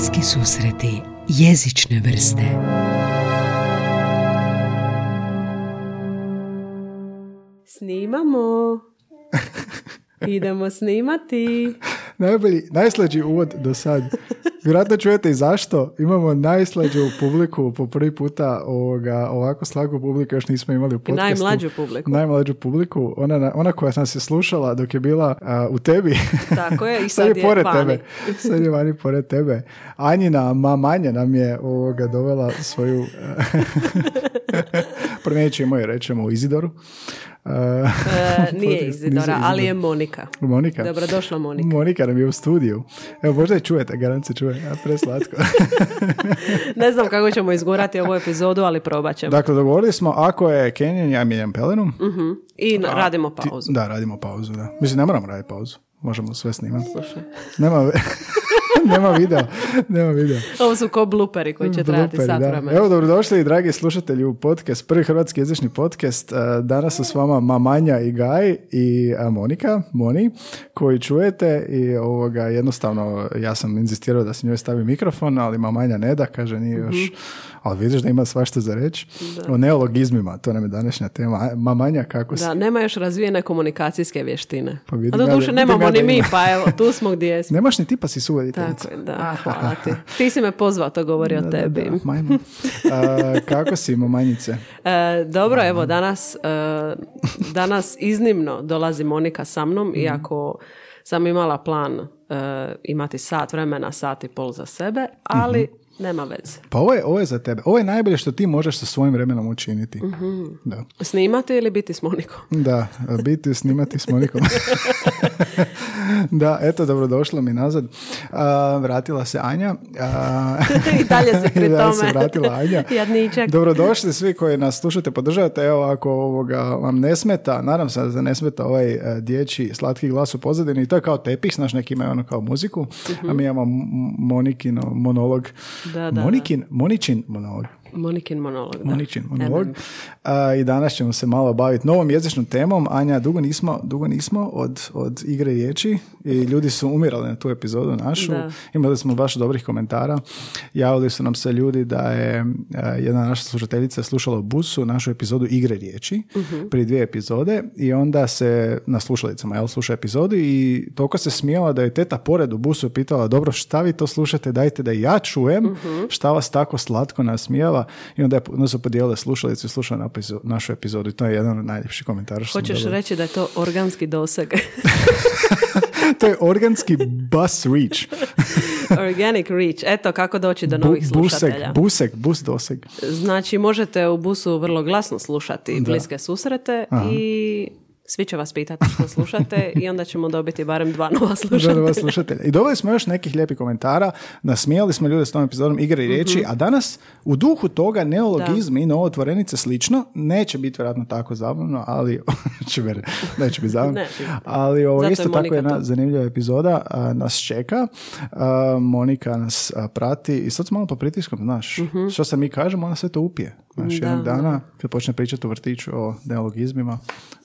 Bliski susreti jezične vrste Snimamo. Idemo snimati. Najbolji, najslađi uvod do sad. Vjerojatno čujete i zašto. Imamo najslađu publiku po prvi puta ovoga, ovako slagu publiku još nismo imali u I podcastu. najmlađu publiku. Najmlađu publiku. Ona, ona koja nas je slušala dok je bila a, u tebi. Tako je, i sad, sad je je pored vani. tebe. Sad je vani pored tebe. Anjina mamanja nam je ovoga dovela svoju... Promijenit ćemo je, rećemo, Izidoru. A, E, nije Izidora, ali je. Monika. Monika. Dobrodošla Monika. Monika nam je u studiju. Evo, možda je čujete, garant se čuje. A, preslatko. Ne znam kako ćemo izgurati ovu epizodu, ali probat ćemo. dakle, dogovorili smo, ako je Kenyan, ja mijenjam pelenu. Mhm. I na- radimo Ti- pauzu. Da, radimo pauzu, da. Mislim, ne moramo raditi pauzu. Možemo sve snimati. Slušaj. Nema, ve- nema video. Nema video. Ovo su ko bluperi koji će trajati sat vremena. Evo, dobrodošli, dragi slušatelji, u podcast, prvi hrvatski jezični podcast. E, Danas su s vama Mamanja i Gaj i Monika, Moni, koji čujete i ovoga, jednostavno, ja sam inzistirao da se njoj stavi mikrofon, ali Mamanja ne da, kaže, nije još, Mhm. Ali vidiš da ima svašta za reći. O neologizmima, to nam je današnja tema. A, Mamanja, kako si? Da, nema još razvijene komunikacijske vještine. Pa A do duše nemamo ja ni mi, pa evo, tu smo gdje smo. Nemaš ni tipa si suvoditeljica. Tako da, hvala ti. Ti si me pozvao, to govori o Da, tebi. da, majmun. A, kako si, Mamanjice? E, dobro, evo danas, e, danas iznimno dolazi Monika sa mnom, Mhm. iako sam imala plan e, imati sat vremena, sat i pol za sebe, ali Mhm. Nema veze. Pa ovo je, ovo je za tebe. Ovo je najbolje što ti možeš sa svojim vremenom učiniti. Mhm. Da. Snimati ili biti s Monikom? Da, biti snimati s Monikom. da, eto, dobrodošla mi nazad. A, vratila se Anja. A, I dalje se pri tome. se vratila Anja. Jadničak. Dobrodošli svi koji nas slušate, podržavate. Evo, ako ovoga vam ne smeta, nadam se da ne smeta ovaj e, dječji slatki glas u pozadini. I to je kao tepih, znaš, neki imaju ono kao muziku, a mi imamo Monikino monolog. Da, da. Monikin, Moničin monolog. Monikin monolog. Da. Moničin monolog. A, I danas ćemo se malo baviti novom jezičnom temom. Anja, dugo nismo, dugo nismo od, od igre riječi i ljudi su umirali na tu epizodu našu. Da. Imali smo baš dobrih komentara. Javili su nam se ljudi da je a, jedna naša slušateljica slušala u busu našu epizodu igre riječi prije dvije epizode i onda se na slušalicama jel, sluša epizodu i toliko se smijala da je teta pored u busu pitala dobro šta vi to slušate, dajte da ja čujem šta vas tako slatko nasmijava i onda, je, onda su podijelile slušalicu i slušala napisu- našu epizodu i to je jedan od najljepših komentara što Hoćeš dobili. reći da je to organski doseg. to je organski bus reach. Organic reach. Eto kako doći do Bu- novih busek, slušatelja. busek, bus doseg. Znači, možete u busu vrlo glasno slušati bliske susrete i svi će vas pitati što slušate i onda ćemo dobiti barem dva nova slušatelja. vas slušatelja. I dobili smo još nekih lijepih komentara, nasmijali smo ljude s tom epizodom igre i riječi, Mhm. a danas u duhu toga neologizmi i novotvorenice slično, neće biti vjerojatno tako zabavno, ali neće biti zabavno. Biti. ali ovo Zato je isto tako Monika jedna tu. zanimljiva epizoda a, nas čeka. A, Monika nas a, prati i sad smo malo po pritiskom, znaš, što se mi kažemo, ona sve to upije. Znaš, Mhm. Da, jednog dana kad počne pričati u vrtiću o neologizmima,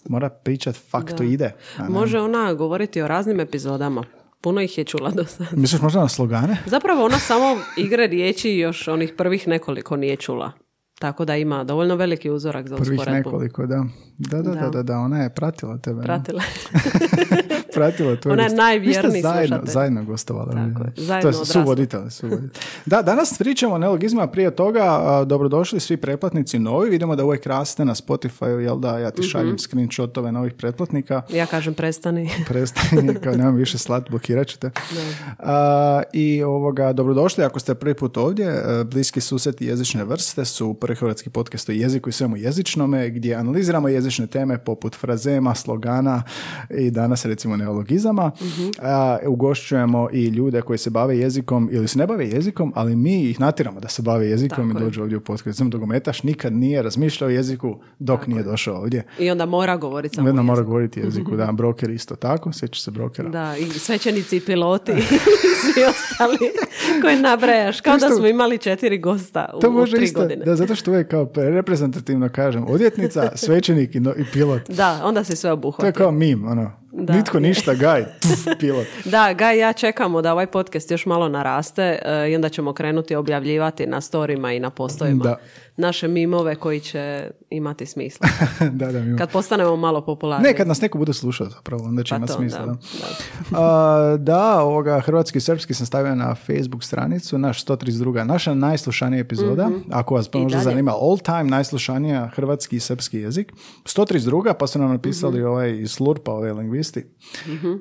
mora pričati faktoide. a ne Može ona govoriti o raznim epizodama. Puno ih je čula do sada. Misliš možda na slogane? Zapravo ona samo igre riječi još onih prvih nekoliko nije čula. Tako da ima dovoljno veliki uzorak za Prvih usporedbu. nekoliko, da. Da, da, da, Da. da, da, ona je pratila tebe. Pratila. pratila tvoje Ona je najvjerniji zajedno, slušatelj. zajedno gostovali. Tako je, To zajedno je odrasli. suvoditelj, suvoditelj. Da, danas pričamo o neologizmima, prije toga dobrodošli svi pretplatnici novi, vidimo da uvijek raste na Spotify, jel da, ja ti Mhm. šaljem screenshotove novih pretplatnika. Ja kažem prestani. prestani, kao nemam više slat, blokirat ćete. I ovoga, dobrodošli, ako ste prvi put ovdje, e, bliski susjeti jezične vrste su prvi hrvatski podcast o jeziku i svemu jezičnome, gdje analiziramo jezične teme poput frazema, slogana i danas recimo neologizama. A, ugošćujemo i ljude koji se bave jezikom ili se ne bave jezikom, ali mi ih natiramo da se bave jezikom Tako i je. dođu ovdje u podcast. Znam, dogometaš nikad nije razmišljao o jeziku dok nije došao ovdje. I onda mora govoriti samo Jedna o mora govoriti jeziku, da, broker isto tako, sjeća se brokera. Da, i svećenici i piloti i svi ostali koje nabrajaš. Kao da smo imali četiri gosta u, To u može tri isto, godine. da, zato što uvijek kao reprezentativno kažem, odvjetnica, svećenik i, no- i pilot. Da, onda si sve To je kao mim, ono, Nitko ništa, Gaj, pilot. Da, Gaj ja čekamo da ovaj podcast još malo naraste e, i onda ćemo krenuti objavljivati na storima i na postojima Da. naše mimove koji će imati smisla. da, da, mi- Kad postanemo malo popularni. Ne, kad nas neko bude slušao zapravo, onda će Pa imati smisla. da, Da, da. A, da, ovoga, hrvatski i srpski sam stavio na Facebook stranicu, naš 132. Naša najslušanija epizoda, ako vas I možda zanima, all time najslušanija hrvatski i srpski jezik. 132. pa su nam napisali Mhm. ovaj Slurpa, ovaj lingvisti,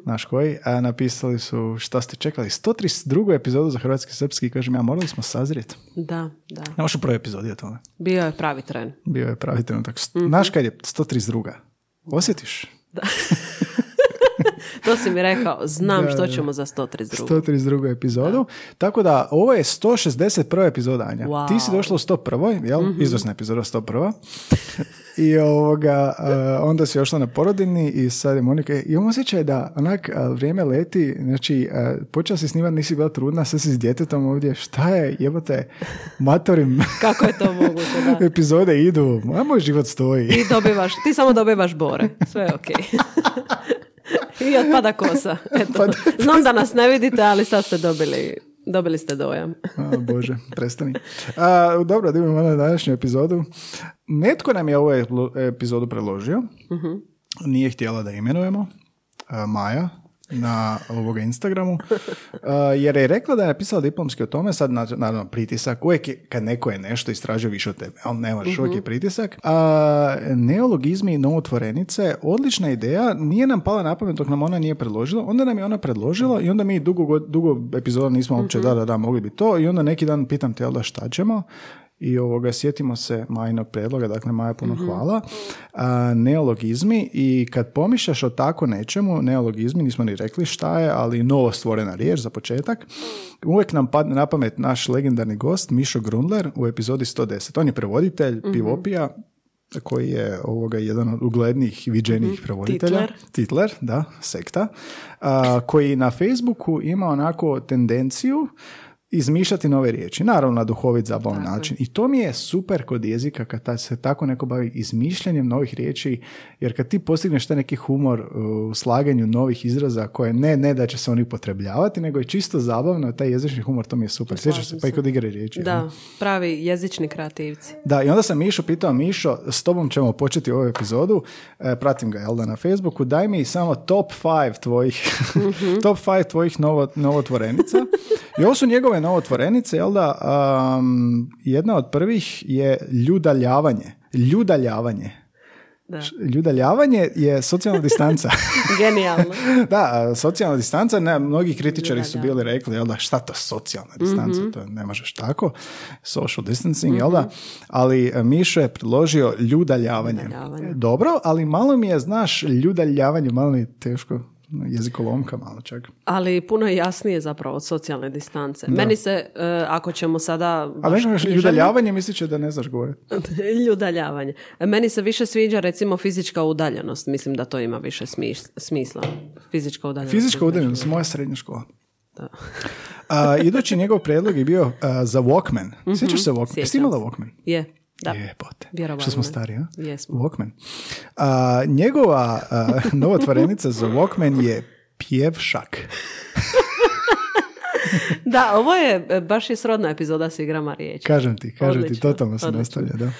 naš koji, a napisali su šta ste čekali, 132. epizodu za hrvatski i srpski, kažem ja, morali smo sazrijeti. Da, da. Nemaš u prvoj epizodi o tome. Bio je pravi tren. Bio je pravi trenutak. Mhm. Znaš kad je 132. Osjetiš? To si mi rekao, znam Da, što da. ćemo za 132. 132. epizodu. Tako da, ovo je 161. epizoda, Anja. Wow. Ti si došla u 101. Jel? Izvrsna epizoda 101. I ovoga, uh, onda si ošla na porodini i sad je Monika, imam osjećaj da onak uh, vrijeme leti, znači uh, počela si snimati, nisi bila trudna, sad si s djetetom ovdje, šta je, jebote, matorim Kako je to moguće, da. epizode idu, a moj život stoji. Ti dobivaš, ti samo dobivaš bore. Sve je okej. I otpada kosa. Eto. Pa Znam da nas ne vidite, ali sad ste dobili, dobili ste dojam. A, Bože, prestani. A, dobro, da imamo na današnju epizodu. Netko nam je ovu epizodu predložio. Nije htjela da imenujemo. A, Maja na ovoga Instagramu, A, jer je rekla da je napisala diplomski o tome, sad na- naravno pritisak, uvijek je, kad neko je nešto istražio više od tebe, ali ne moraš, uvijek je pritisak. A, neologizmi i novotvorenice, odlična ideja, nije nam pala na pamet dok nam ona nije predložila, onda nam je ona predložila i onda mi dugo, go- dugo epizoda nismo uopće da, da, da, mogli bi to i onda neki dan pitam te, da šta ćemo? I ovoga, sjetimo se Majinog predloga, dakle Maja puno hvala. A, neologizmi i kad pomišljaš o tako nečemu, neologizmi, nismo ni rekli šta je, ali novo stvorena riječ za početak, uvijek nam padne na pamet naš legendarni gost Mišo Grundler u epizodi 110. On je prevoditelj, pivopija, koji je ovoga jedan od uglednijih i viđenijih prevoditelja. Titler. Titler, da, sekta, a, koji na Facebooku ima onako tendenciju izmišljati nove riječi, naravno na duhovit zabavan način. I to mi je super kod jezika kad ta- se tako neko bavi izmišljanjem novih riječi, jer kad ti postigneš taj neki humor uh, u slaganju novih izraza koje ne, ne da će se oni upotrebljavati, nego je čisto zabavno, taj jezični humor, to mi je super. Sjećaš se, pa i kod igre riječi. Da, pravi jezični kreativci. Da, i onda sam Mišo pitao, Mišo, s tobom ćemo početi ovu epizodu, e, pratim ga, jel da, na Facebooku, daj mi samo top 5 tvojih, top 5 tvojih novo, novotvorenica. I ovo su njegove novotvorenice, jel da, um, jedna od prvih je ljudaljavanje. Ljudaljavanje. Da. Ljudaljavanje je socijalna distanca. Genijalno. da, socijalna distanca, ne, mnogi kritičari su bili rekli, jel da, šta to socijalna distanca, to ne možeš tako, social distancing, jel da, ali e, Mišo je predložio ljudaljavanje. Ljudaljavanje. Dobro, ali malo mi je, znaš, ljudaljavanje, malo mi je teško, jezikolomka malo čak. Ali puno je jasnije zapravo od socijalne distance. Meni se, e, ako ćemo sada... A baš ne ljudaljavanje mislit će da ne znaš govoriti. Ljudaljavanje. Meni se više sviđa recimo fizička udaljenost. Mislim da to ima više smis- smisla. Fizička udaljenost. Fizička udaljenost, moja srednja škola. Da. A, idući njegov predlog je bio a, za Walkman. Sjećaš se Walkman? Jesi imala. Walkman? Je, da. Jebote. Što smo stari, a? Jesmo. Walkman. A, njegova a, novotvorenica za Walkman je pjevšak. Da, ovo je e, baš je srodna epizoda s igrama riječi. Kažem ti, kažem ti, Odlično, totalno se nastavlja, da.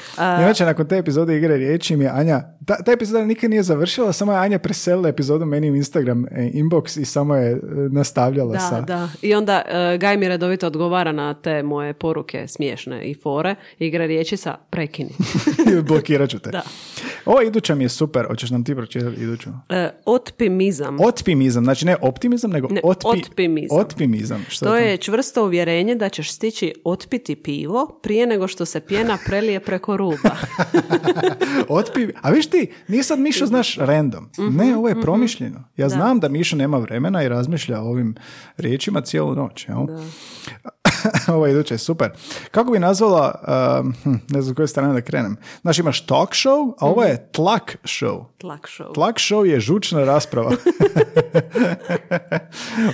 Inače, nakon te epizode igre riječi mi je Anja, ta, ta epizoda nikad nije završila, samo je Anja preselila epizodu meni u Instagram e, inbox i samo je e, nastavljala Da, sa... da. I onda e, Gaj mi redovito odgovara na te moje poruke smiješne i fore. Igre riječi sa prekini. Blokirat ću te. Da. Ovo iduća mi je super, hoćeš nam ti pročitati iduću? E, otpimizam. Otpimizam, znači ne optimizam, nego Ne, otpi- otpimizam. Otpimizam. Što To je je čvrsto uvjerenje da ćeš stići otpiti pivo prije nego što se pjena prelije preko ruba. Otpi... A viš ti, nije sad Mišo znaš random. Mhm, Ne, ovo je promišljeno. Ja znam da Mišo nema vremena i razmišlja o ovim riječima cijelu noć. Jel? ovo je iduće, super. Kako bi nazvala, um, hm, ne znam koje strane da krenem. Znači imaš talk show, a ovo Mhm. je tlak show. Tlak show. Tlak show je žučna rasprava.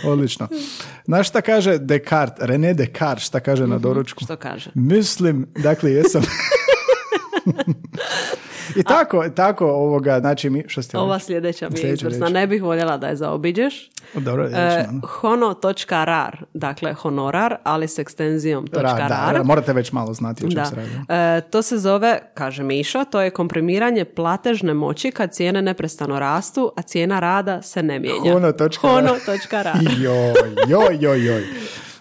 Odlično. Znaš šta kaže Descartes, René Descartes, šta kaže na doručku? Što kaže? Mislim, dakle jesam... I tako, tako ovoga, znači mi, što ste Ova sljedeća mi je izvrsna. Ne bih voljela da je zaobiđeš. Dobro, E, hono.rar, dakle honorar, ali s ekstenzijom Ra, da, .rar. ra, morate već malo znati o čemu Da. se radi. E, to se zove, kaže Mišo, to je komprimiranje platežne moći kad cijene neprestano rastu, a cijena rada se ne mijenja. Hono.rar. Hono.rar. Joj, joj, joj, joj.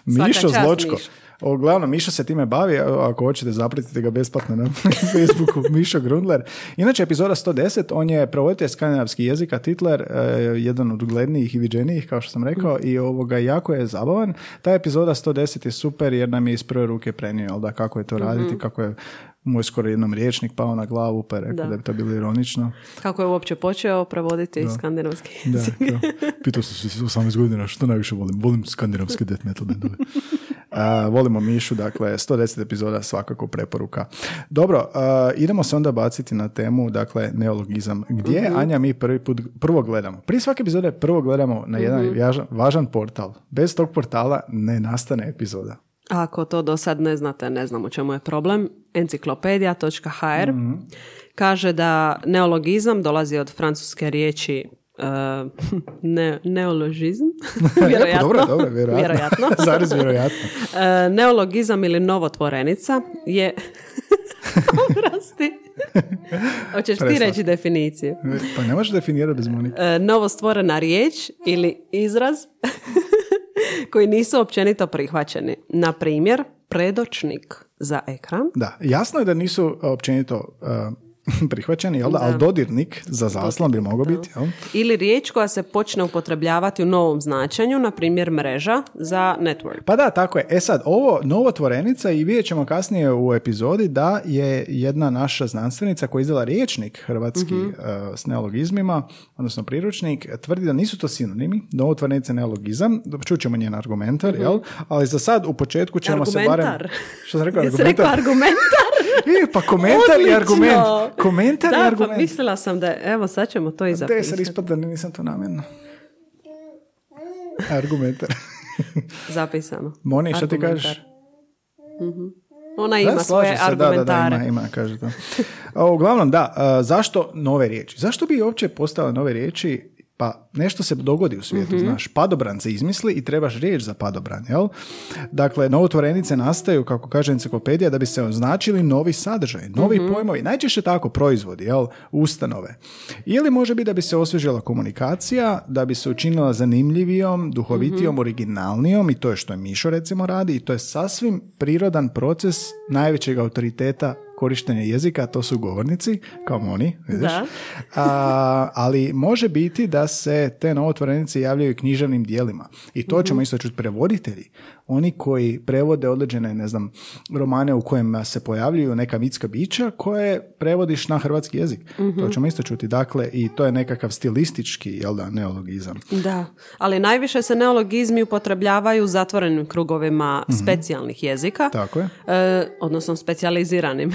Mišo Zločko. Mišo. Uglavnom, Mišo se time bavi, ako hoćete zapratite ga besplatno na Facebooku, Mišo Grundler. Inače, epizoda 110, on je provoditelj skandinavskih jezika, Titler, eh, jedan od uglednijih i viđenijih, kao što sam rekao, i ovoga jako je zabavan. Ta epizoda 110 je super jer nam je iz prve ruke prenio, da, kako je to raditi, kako je moj skoro jednom riječnik pao na glavu, pa je rekao da, Da. bi to bilo ironično. Kako je uopće počeo prevoditi skandinavski Da, jezik? kao, pitao sam se 18 godina što najviše volim. Volim skandinavske death metal bendove. A, volimo Mišu, dakle 110 epizoda svakako preporuka. Dobro, a, idemo se onda baciti na temu, dakle neologizam. Gdje Mhm. Anja mi prvi put prvo gledamo? Prije svake epizode prvo gledamo na jedan Mhm. važan portal. Bez tog portala ne nastane epizoda. Ako to do sad ne znate, ne znam u čemu je problem. Enciklopedija.hr kaže da neologizam dolazi od francuske riječi uh, ne, neologizm. vjerojatno. dobro, dobro, vjerojatno. vjerojatno. Vjerojatno. E, neologizam ili novotvorenica je... Oprosti. Hoćeš ti reći definiciju? Pa ne možeš definirati bez Monike. E, novostvorena riječ ili izraz koji nisu općenito prihvaćeni. Na primjer, predočnik za ekran. Da, jasno je da nisu općenito uh, prihvaćeni, jel da? Ali dodirnik za zaslon bi mogao biti, jel? Ili riječ koja se počne upotrebljavati u novom značenju, na primjer mreža za network. Pa da, tako je. E sad, ovo novotvorenica i vidjet ćemo kasnije u epizodi da je jedna naša znanstvenica koja je izdala riječnik hrvatski Mhm. uh, s neologizmima, odnosno priručnik, tvrdi da nisu to sinonimi, novotvorenica je neologizam, čućemo njen argumentar, jel? Ali za sad u početku ćemo se barem... Mhm. Argumentar. Što sam rekao argumentar? E, pa komentar i Odlično! argument. Komentar da, i pa argument. mislila sam da evo sad ćemo to i zapisati. ispada da nisam to namjerno. Argumentar. Zapisano. Moni, šta ti kažeš? Ona ima Da, svoje slaže se, argumentare. Da, da, ima, ima, kaže to. Uglavnom, da, zašto nove riječi? Zašto bi uopće postale nove riječi? Pa nešto se dogodi u svijetu, Mhm. znaš, padobran se izmisli i trebaš riječ za padobran, jel? Dakle, novotvorenice nastaju, kako kaže enciklopedija, da bi se označili novi sadržaj, novi Mhm. pojmovi, najčešće tako proizvodi, jel? Ustanove. Ili može biti da bi se osvježila komunikacija, da bi se učinila zanimljivijom, duhovitijom, Mhm. originalnijom i to je što je Mišo recimo radi i to je sasvim prirodan proces najvećeg autoriteta korištenja jezika, to su govornici, kao oni, vidiš. Da. A, ali može biti da se te novotvorenice javljaju književnim dijelima. I to ćemo isto čuti prevoditelji. Oni koji prevode određene, ne znam, romane u kojima se pojavljuju neka mitska bića koje prevodiš na hrvatski jezik. To ćemo isto čuti. Dakle, i to je nekakav stilistički, jel da, neologizam. Da, ali najviše se neologizmi upotrebljavaju u zatvorenim krugovima Mhm. specijalnih jezika, Tako je. e, odnosno specijaliziranim.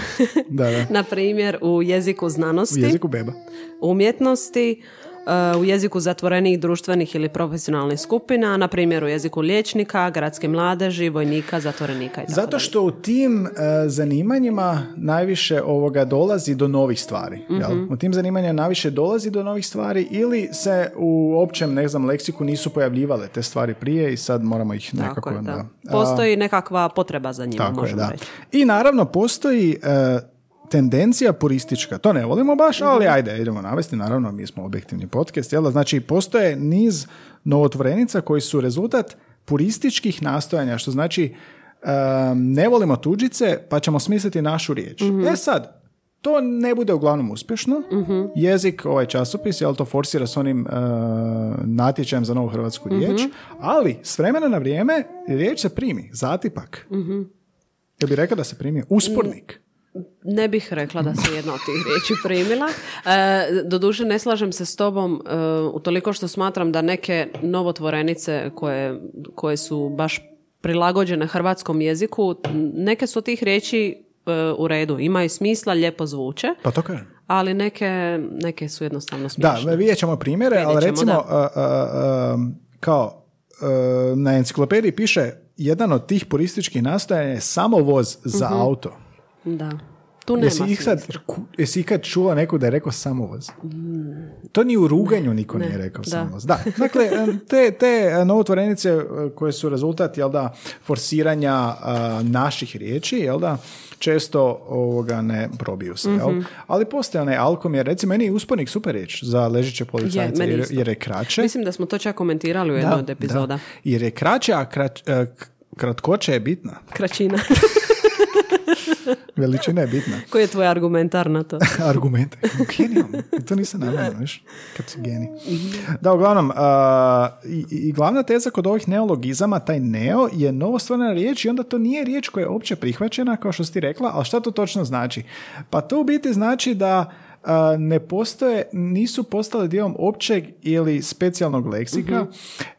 Da, da. Na primjer, u jeziku znanosti, U jeziku beba. umjetnosti, u jeziku zatvorenih društvenih ili profesionalnih skupina, na primjer u jeziku liječnika, gradske mladeži, vojnika, zatvorenika i tako Zato što u tim e, zanimanjima najviše ovoga dolazi do novih stvari. jel? Mhm. U tim zanimanjima najviše dolazi do novih stvari ili se u općem, ne znam, leksiku nisu pojavljivale te stvari prije i sad moramo ih Tako nekako... je, da. da. Postoji nekakva potreba za njima, Tako je, možemo da. reći. I naravno postoji e, tendencija puristička. To ne volimo baš, Mhm. ali ajde, idemo navesti. Naravno, mi smo objektivni podcast. Jel? Znači, postoje niz novotvorenica koji su rezultat purističkih nastojanja, što znači e, ne volimo tuđice, pa ćemo smisliti našu riječ. Mhm. E sad, to ne bude uglavnom uspješno. Jezik, ovaj časopis, jel to forsira s onim e, natječajem za novu hrvatsku riječ, ali s vremena na vrijeme riječ se primi, zatipak. Jel bi rekao da se primi uspornik? Ne bih rekla da se jedna od tih riječi primila. E, doduše ne slažem se s tobom e, utoliko što smatram da neke novotvorenice koje, koje su baš prilagođene hrvatskom jeziku, neke su od tih riječi e, u redu, imaju smisla, lijepo zvuče, Pa to kažem. ali neke, neke su jednostavno Da, smiješne. vidjet ćemo primjere, ali Vidjet ćemo, recimo a, a, a, kao a, na enciklopediji piše jedan od tih purističkih nastojanja je samovoz za Mhm. auto. Da. Tu nema Jesi, ih sad, jesi ikad čula neko da je rekao samovoz? To ni u ruganju niko nije rekao da. samovoz. Da, dakle, te, te e, novotvorenice e, koje su rezultat, jel da, forsiranja a, naših riječi, jel da, često ovoga ne probiju se, jel? Mhm. Ali postoje onaj alkomjer, recimo, meni je uspornik super riječ za ležiće policajce, meni jer, jer je kraće. Mislim da smo to čak komentirali u jednoj od epizoda. Jer je kraće, a krač, e, k- kratkoća je bitna. Kraćina. Veličina je bitna. Koji je tvoj argumentar na to? Genijalno. I to nisam namjerno, viš, kad si geni. Da, uglavnom, a, i, i glavna teza kod ovih neologizama, taj neo, je novostvorena riječ i onda to nije riječ koja je opće prihvaćena, kao što si ti rekla, ali šta to točno znači? Pa to u biti znači da ne postoje, nisu postale dijelom općeg ili specijalnog leksika.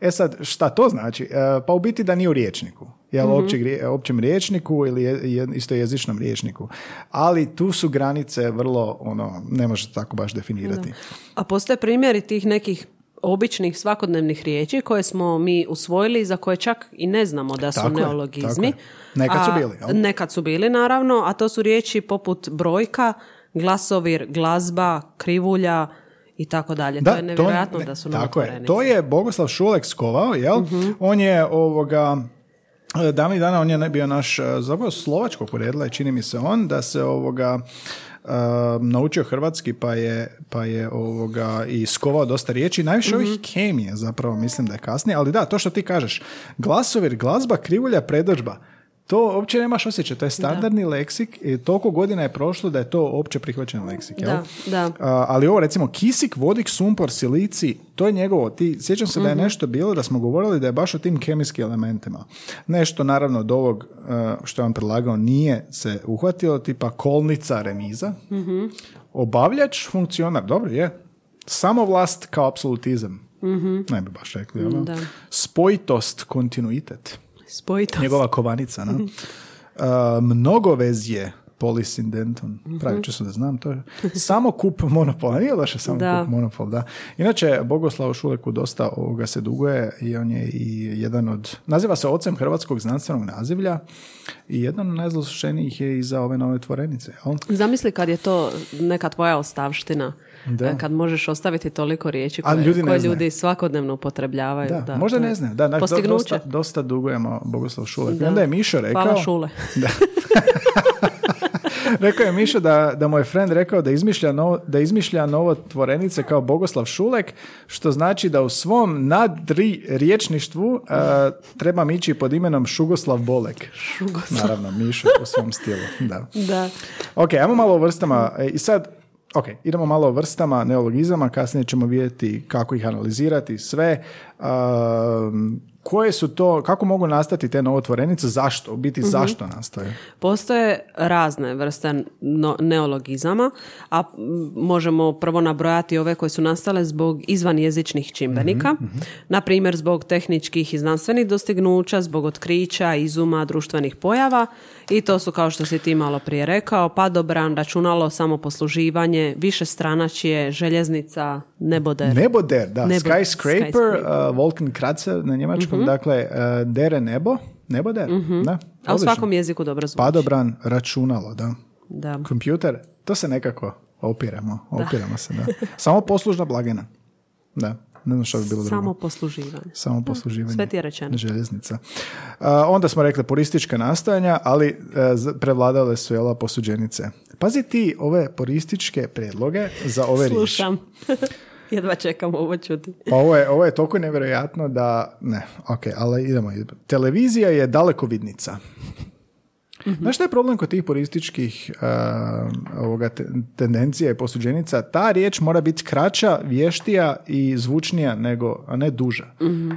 E sad, šta to znači? E, pa u biti da nije u riječniku. Jel, rije- općem riječniku ili je, je, isto jezičnom riječniku. Ali tu su granice vrlo, ono, ne može tako baš definirati. A postoje primjeri tih nekih običnih svakodnevnih riječi koje smo mi usvojili za koje čak i ne znamo da su Tako je, neologizmi. tako je. Nekad su A- bili, jel? Nekad su bili, naravno, a to su riječi poput brojka, glasovir, glazba, krivulja i tako dalje. To je nevjerojatno ne, da su Tako je. To je Bogoslav Šulek skovao, jel? On je ovoga davnih dana on je ne- bio naš e, zapravo slovačkog poredla je čini mi se on da se ovoga e, naučio hrvatski pa je, pa je ovoga i skovao dosta riječi. Najviše ovih kemije zapravo mislim da je kasnije ali da to što ti kažeš. Glasovir glazba krivulja predođba to uopće nemaš osjećaj, to je standardni leksik i toliko godina je prošlo da je to opće prihvaćen leksik. jel? Da, da. A, ali ovo recimo kisik, vodik, sumpor, silici, to je njegovo. Ti, sjećam se da je Mhm. nešto bilo da smo govorili da je baš o tim kemijskim elementima. Nešto naravno od ovog uh, što je on predlagao nije se uhvatilo, tipa kolnica, remiza. Mhm. Obavljač, funkcionar, dobro je. Samovlast kao apsolutizam. Ne bi baš rekli. da? Da. Spojitost, kontinuitet. Spojitost. Njegova kovanica, no? Mhm. Uh, mnogovezje polisindenton. Pravi ću se da znam to. Samo kup monopola. Nije loše samo Da. kup monopol, da. Inače, Bogoslavu Šuleku dosta ovoga se duguje i on je i jedan od... Naziva se ocem hrvatskog znanstvenog nazivlja i jedan od najzaslušenijih je i za ove nove tvorenice. jel? Zamisli kad je to neka tvoja ostavština. Da. e, Kad možeš ostaviti toliko riječi koje, ljudi koje ljudi svakodnevno upotrebljavaju. Da, Da, možda ne znaju. Da, dosta, dosta dugujemo Bogoslav Šulek. I Da. onda je Mišo rekao... Hvala Šule. Da. rekao je Mišo da, da mu je friend rekao da izmišlja, novo, da izmišlja novotvorenice kao Bogoslav Šulek, što znači da u svom nadri riječništvu a, trebam ići pod imenom Šugoslav Bolek. Naravno, Mišo u svom stilu. Da. Da. Ok, ajmo malo o vrstama. E, I sad, ok, idemo malo o vrstama neologizama, kasnije ćemo vidjeti kako ih analizirati, sve. Um, koje su to, kako mogu nastati te novotvorenice, zašto, u biti zašto nastaju? Postoje razne vrste no- neologizama, a možemo prvo nabrojati ove koje su nastale zbog izvanjezičnih čimbenika, na primjer zbog tehničkih i znanstvenih dostignuća, zbog otkrića, izuma, društvenih pojava i to su kao što si ti malo prije rekao, padobran, računalo, samoposluživanje, više stranačije, željeznica, neboder. Neboder, da, Nebo- skyscraper, skyscraper. uh, Wolkenkratzer na njemačkom, dakle, uh, dere nebo, neboder, da, a u svakom jeziku dobro zvuči. Padobran, računalo, da. Da. Kompjuter, to se nekako opiramo, opiramo se, da. Samo poslužna blagina, da, ne znam što bi bilo drugo. Samo posluživanje. Samo posluživanje. sve ti je rečeno. Željeznica. A, onda smo rekli puristička nastojanja, ali e, prevladale su jela posuđenice. Pazi ti ove purističke predloge za ove riječi. Slušam. Jedva čekam ovo čuti. Pa ovo je, ovo je toliko nevjerojatno da... Ne, ok, ali idemo. Televizija je dalekovidnica. Znaš što je problem kod tih purističkih e, ovoga te- tendencija i posuđenica? Ta riječ mora biti kraća, vještija i zvučnija nego, a ne duža.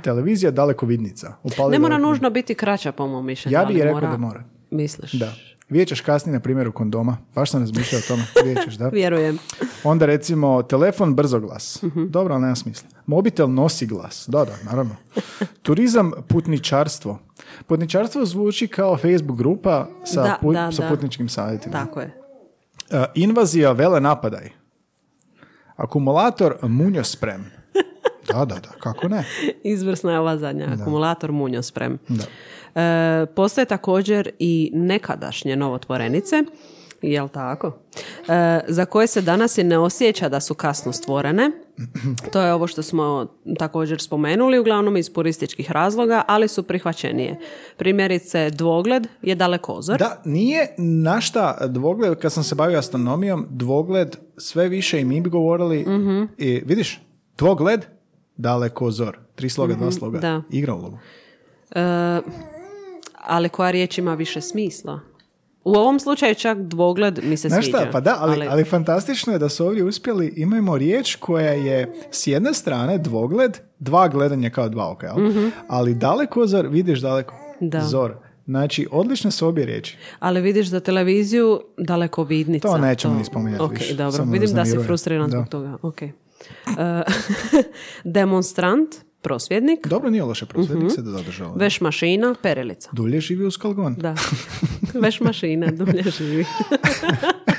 Televizija je dalekovidnica. Upali Ne mora nužno biti kraća po mom mišljenju. Ja bih rekao da mora. Misliš? Da. Vidjet ćeš kasnije na primjeru kondoma. Baš sam razmišljao o tome. Vidjet ćeš, da? Vjerujem. Onda recimo telefon brzo glas. Dobro, ali nema smisla. Mobitel nosi glas. Da, da, naravno. Turizam putničarstvo. Putničarstvo zvuči kao Facebook grupa sa, Da, put- da, sa da. putničkim savjetima. Tako je. Uh, invazija vele napadaj. Akumulator munjo sprem. Da, da, da, kako ne? Izvrsna je ova zadnja. Akumulator munjo sprem. Da. E, postoje također i nekadašnje novotvorenice. Jel tako? E, za koje se danas i ne osjeća da su kasno stvorene. To je ovo što smo također spomenuli, uglavnom iz purističkih razloga, ali su prihvaćenije. Primjerice, dvogled je dalekozor. Da, nije našta dvogled, kad sam se bavio astronomijom, dvogled sve više i mi bi govorili, Mhm. i vidiš, dvogled, dalekozor, tri sloga, dva sloga, Mhm, da. igra ulogu. E, ali koja riječ ima više smisla? U ovom slučaju čak dvogled mi se Znaš sviđa. šta, pa da, ali, ali fantastično je da su ovdje uspjeli, imamo riječ koja je s jedne strane dvogled, dva gledanja kao dva oka, jel? ali dalekozor, vidiš daleko. Da. zor. Znači, odlične su obje riječi. Ali vidiš za televiziju daleko vidnica. To nećemo ni spominjati Ok, više, dobro. samo Vidim da si frustriran zbog toga. Ok. E, demonstrant, prosvjednik, Dobro, nije loše prosvjednik se da zadržava. veš mašina, perilica. Dulje živi u Skalgon. Da. veš mašina, dulje živi.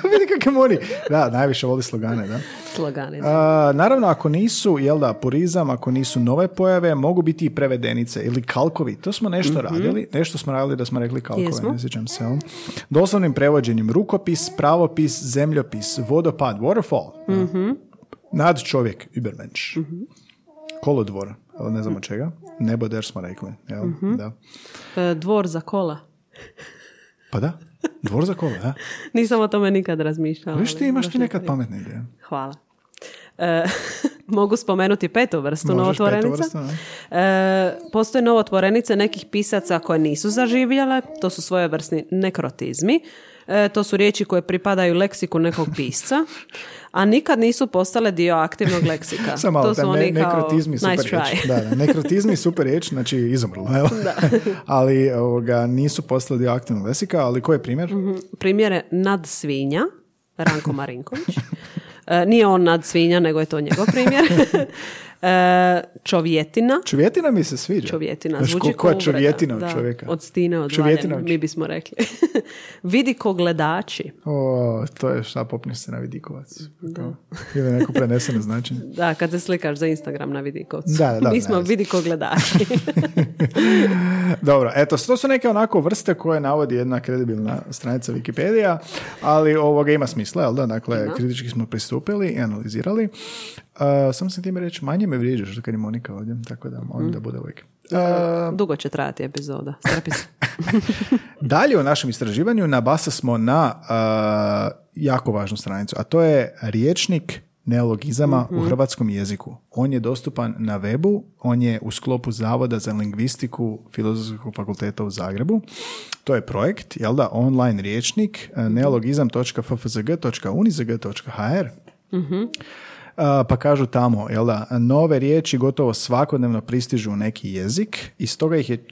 Vidi kakav oni. Da, najviše voli slogane, da. Slogani. da. A, naravno, ako nisu, jel da, purizam, ako nisu nove pojave, mogu biti i prevedenice ili kalkovi. To smo nešto radili, nešto smo radili da smo rekli kalkove. Jesmo. ne sjećam se. jel? Doslovnim prevođenjem rukopis, pravopis, zemljopis, vodopad, waterfall, Mhm. nad čovjek, übermensch, kolodvor, ali ne znamo čega, neboder smo rekli, jel? Mhm. Da. E, dvor za kola. Pa da, dvor za kola, da. Nisam o tome nikad razmišljala. Viš ti imaš ti nekad neka- pametne ideje. Hvala. E, mogu spomenuti petu vrstu Možeš novotvorenica. petu vrstu. E, postoje novotvorenice nekih pisaca koje nisu zaživjele, to su svojevrsni nekrotizmi. E, to su riječi koje pripadaju leksiku nekog pisca, a nikad nisu postale dio aktivnog leksika. Samo malo, to su oni ne- kao nekrotizmi super nice riječ. Da, da, nekrotizmi super riječ, znači izumrlo, jel? ali ovoga, nisu postali dio aktivnog lesika, ali koji je primjer? Primjere nad svinja, Ranko Marinković. E, nije on nad svinja, nego je to njegov primjer. E, čovjetina. Čovjetina mi se sviđa. Čovjetina. Zvuči koja čovjetina od Da, čovjeka? Od stine od Čovjetina od- mi bismo rekli. Vidi ko gledači. O, to je šta popniš se na vidikovac. Kao, Ili neko preneseno značenje. Da, kad se slikaš za Instagram na vidikovcu. Da, da, da, mi smo ne. vidi ko gledači. Dobro, eto, to su neke onako vrste koje navodi jedna kredibilna stranica Wikipedia, ali ovoga ima smisla, jel da? Dakle, kritički smo pristupili i analizirali. Uh, samo sam time reći, manje me vrijeđaš kad je Monika ovdje, tako da molim da bude uvijek. Uh, Dugo će trajati epizoda. Dalje u našem istraživanju nabasa smo na uh, jako važnu stranicu, a to je riječnik neologizama u hrvatskom jeziku. On je dostupan na webu, on je u sklopu Zavoda za lingvistiku Filozofskog fakulteta u Zagrebu. To je projekt, jel da, online riječnik uh, neologizam.ffzg.unizg.hr Uh, pa kažu tamo, jel da, nove riječi gotovo svakodnevno pristižu u neki jezik i stoga ih je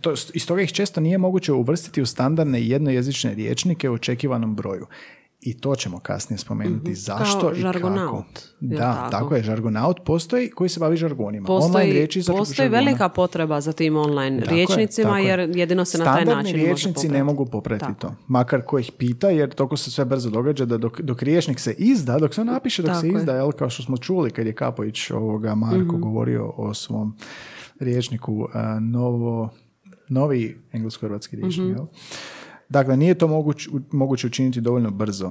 to, iz toga ih često nije moguće uvrstiti u standardne jednojezične riječnike u očekivanom broju. I to ćemo kasnije spomenuti. Zašto Mhm. Kao i žargonaut, kako. Da, tako? tako je. Žargonaut postoji koji se bavi žargonima. Online Postoji, riječi za postoji žargona. velika potreba za tim online Tako je, riječnicima tako je. jer jedino se na taj način može riječnici popratiti. ne mogu popratiti to. Makar ko ih pita, jer toliko se sve brzo događa da dok, dok riječnik se izda, dok se on napiše, dok Tako se izda, jel, kao što smo čuli kad je Kapović ovoga Marko Mhm. govorio o svom riječniku a, novo, novi englesko-hrvatski riječnik, Mhm. jel? Dakle, nije to moguć, moguće učiniti dovoljno brzo.